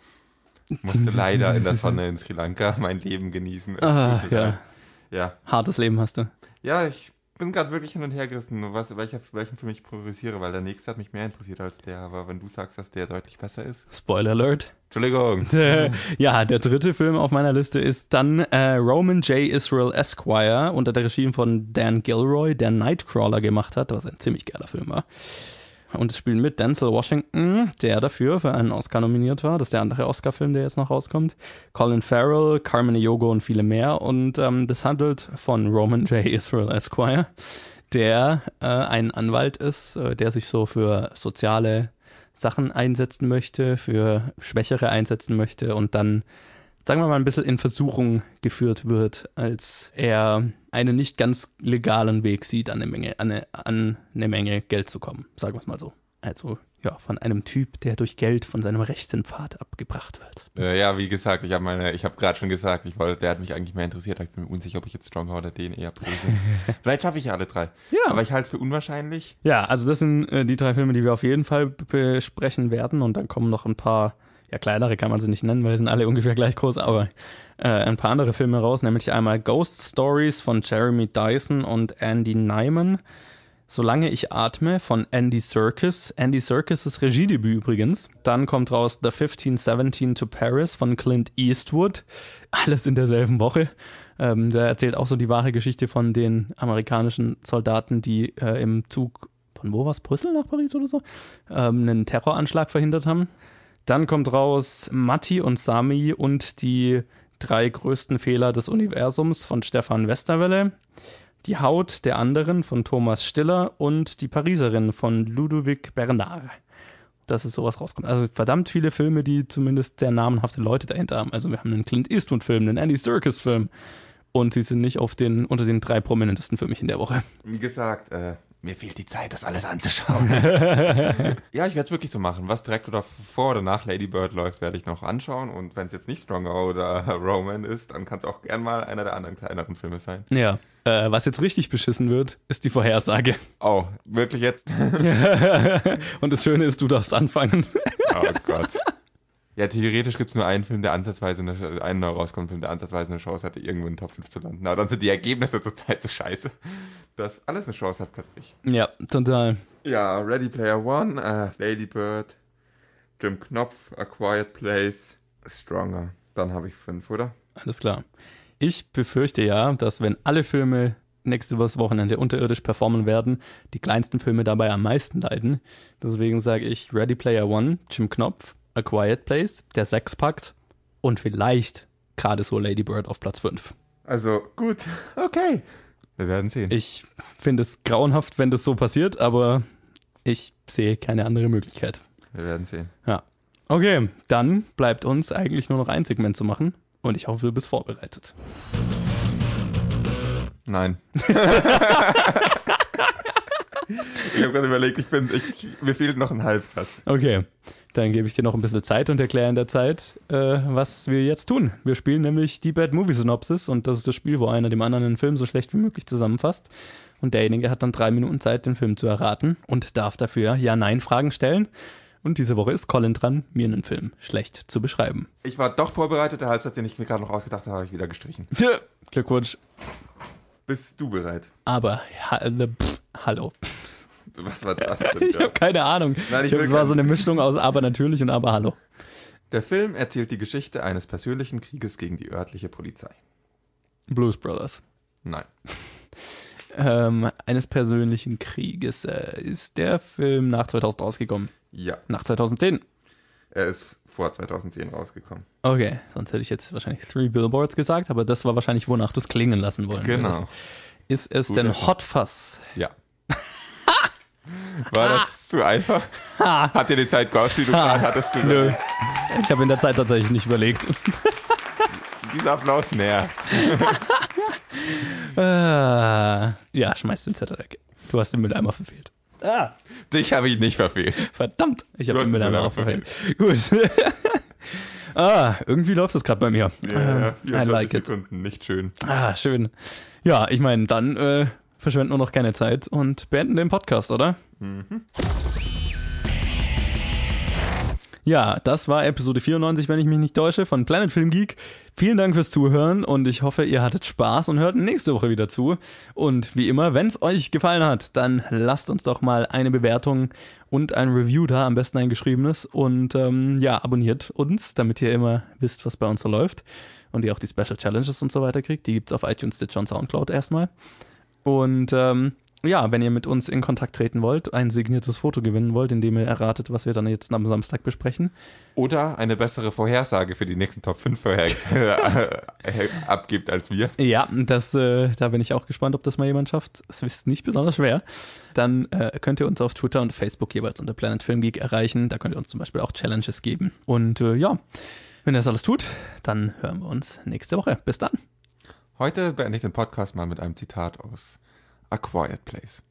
musste leider in der Sonne in Sri Lanka [LAUGHS] mein Leben genießen. Ah, ja. ja. Hartes Leben hast du. Ja, ich bin gerade wirklich hin und her gerissen, was, welcher, welchen für mich priorisiere, weil der nächste hat mich mehr interessiert als der. Aber wenn du sagst, dass der deutlich besser ist. Spoiler Alert. Entschuldigung. [LAUGHS] ja, der dritte Film auf meiner Liste ist dann äh, Roman J. Israel Esquire unter der Regie von Dan Gilroy, der Nightcrawler gemacht hat, was ein ziemlich geiler Film war. Und es spielen mit Denzel Washington, der dafür für einen Oscar nominiert war. Das ist der andere Oscar-Film, der jetzt noch rauskommt. Colin Farrell, Carmen Eogo und viele mehr. Und ähm, das handelt von Roman J. Israel Esquire, der äh, ein Anwalt ist, äh, der sich so für soziale Sachen einsetzen möchte, für Schwächere einsetzen möchte und dann sagen wir mal, ein bisschen in Versuchung geführt wird, als er einen nicht ganz legalen Weg sieht, an eine Menge, an eine, an eine Menge Geld zu kommen, sagen wir es mal so. Also ja, von einem Typ, der durch Geld von seinem rechten Pfad abgebracht wird. Äh, ja, wie gesagt, ich habe meine, ich habe gerade schon gesagt, ich wollte, der hat mich eigentlich mehr interessiert, ich bin mir unsicher, ob ich jetzt Stronger oder den eher prüfe. [LAUGHS] Vielleicht schaffe ich ja alle drei. Ja. Aber ich halte es für unwahrscheinlich. Ja, also das sind äh, die drei Filme, die wir auf jeden Fall besprechen werden und dann kommen noch ein paar ja, kleinere kann man sie nicht nennen, weil sie sind alle [LAUGHS] ungefähr gleich groß, aber äh, ein paar andere Filme raus, nämlich einmal Ghost Stories von Jeremy Dyson und Andy Nyman. Solange ich atme von Andy Serkis. Andy Serkis Regiedebüt übrigens. Dann kommt raus The 1517 to Paris von Clint Eastwood. Alles in derselben Woche. Ähm, der erzählt auch so die wahre Geschichte von den amerikanischen Soldaten, die äh, im Zug von wo war's? Brüssel nach Paris oder so? Ähm, einen Terroranschlag verhindert haben. Dann kommt raus Matti und Sami und die drei größten Fehler des Universums von Stefan Westerwelle. Die Haut der anderen von Thomas Stiller und die Pariserin von Ludovic Bernard. Dass es sowas rauskommt. Also verdammt viele Filme, die zumindest sehr namenhafte Leute dahinter haben. Also wir haben einen Clint Eastwood-Film, einen Andy Serkis-Film. Und sie sind nicht auf den, unter den drei prominentesten für mich in der Woche. Wie gesagt, äh, mir fehlt die Zeit, das alles anzuschauen. [LAUGHS] ja, ich werde es wirklich so machen. Was direkt oder vor oder nach Lady Bird läuft, werde ich noch anschauen. Und wenn es jetzt nicht Stronger oder [LAUGHS] Roman ist, dann kann es auch gern mal einer der anderen kleineren Filme sein. Ja. Äh, was jetzt richtig beschissen wird, ist die Vorhersage. Oh, wirklich jetzt? [LAUGHS] Und das Schöne ist, du darfst anfangen. oh Gott. Ja, theoretisch gibt es nur einen Film, der ansatzweise eine, einen neu rauskommt, Film, der ansatzweise eine Chance hatte, irgendwo in den Top 5 zu landen. Aber dann sind die Ergebnisse zurzeit so scheiße, dass alles eine Chance hat plötzlich. Ja, total. Ja, Ready Player One, äh, Lady Bird, Jim Knopf, A Quiet Place, Stronger. Dann habe ich fünf, oder? Alles klar. Ich befürchte ja, dass wenn alle Filme nächste Wochenende unterirdisch performen werden, die kleinsten Filme dabei am meisten leiden. Deswegen sage ich Ready Player One, Jim Knopf, A Quiet Place, der Sechspakt und vielleicht gerade so Lady Bird auf Platz 5. Also gut, okay. Wir werden sehen. Ich finde es grauenhaft, wenn das so passiert, aber ich sehe keine andere Möglichkeit. Wir werden sehen. Ja. Okay, dann bleibt uns eigentlich nur noch ein Segment zu machen und ich hoffe, du bist vorbereitet. Nein. [LAUGHS] ich habe gerade überlegt, ich bin, ich, mir fehlt noch ein Halbsatz. Okay, dann gebe ich dir noch ein bisschen Zeit und erkläre in der Zeit, äh, was wir jetzt tun. Wir spielen nämlich die Bad Movie Synopsis und das ist das Spiel, wo einer dem anderen einen Film so schlecht wie möglich zusammenfasst. Und derjenige hat dann drei Minuten Zeit, den Film zu erraten und darf dafür Ja-Nein-Fragen stellen. Und diese Woche ist Colin dran, mir einen Film schlecht zu beschreiben. Ich war doch vorbereitet, der Halbsatz, den ich mir gerade noch ausgedacht habe, habe ich wieder gestrichen. Tja, Glückwunsch. Bist du bereit? Aber, ha, ne, pff, hallo. Was war das denn? [LAUGHS] ich habe keine Ahnung. Nein, ich das war so eine Mischung aus aber natürlich und aber hallo. Der Film erzählt die Geschichte eines persönlichen Krieges gegen die örtliche Polizei. Blues Brothers. Nein. [LAUGHS] ähm, eines persönlichen Krieges. Äh, ist der Film nach 2000 rausgekommen? Ja. Nach 2010? Er ist vor 2010 rausgekommen. Okay, sonst hätte ich jetzt wahrscheinlich Three Billboards gesagt, aber das war wahrscheinlich, wonach du es klingen lassen wollen Genau. Ist es Guter denn Hot Fuzz? Ja. War das [LAUGHS] zu einfach? Hat dir die Zeit gehabt, die du gerade hattest? Du Nö. Ich habe in der Zeit tatsächlich nicht überlegt. [LAUGHS] Dieser Applaus näher. [LAUGHS] Ah. ja, schmeiß den Zettel weg. Du hast den Mülleimer verfehlt. Ah. Dich habe ich nicht verfehlt. Verdammt, ich habe den Mülleimer auch verfehlt. Gut. [LAUGHS] ah, irgendwie läuft das gerade bei mir. Ja, yeah, I like Sekunden, it. nicht schön. Ah, schön. Ja, ich meine, dann äh, verschwenden wir noch keine Zeit und beenden den Podcast, oder? Mhm. Ja, das war Episode 94, wenn ich mich nicht täusche, von Planet Film Geek. Vielen Dank fürs Zuhören und ich hoffe, ihr hattet Spaß und hört nächste Woche wieder zu. Und wie immer, wenn es euch gefallen hat, dann lasst uns doch mal eine Bewertung und ein Review da, am besten ein geschriebenes. Und ähm, ja, abonniert uns, damit ihr immer wisst, was bei uns so läuft. Und ihr auch die Special Challenges und so weiter kriegt. Die gibt's auf iTunes, Stitch und Soundcloud erstmal. Und ähm, ja, wenn ihr mit uns in Kontakt treten wollt, ein signiertes Foto gewinnen wollt, indem ihr erratet, was wir dann jetzt am Samstag besprechen. Oder eine bessere Vorhersage für die nächsten Top 5 vorher [LAUGHS] abgibt als wir. Ja, das, äh, da bin ich auch gespannt, ob das mal jemand schafft. Es ist nicht besonders schwer. Dann äh, könnt ihr uns auf Twitter und Facebook jeweils unter Planet Film Geek erreichen. Da könnt ihr uns zum Beispiel auch Challenges geben. Und äh, ja, wenn ihr das alles tut, dann hören wir uns nächste Woche. Bis dann. Heute beende ich den Podcast mal mit einem Zitat aus A Quiet Place.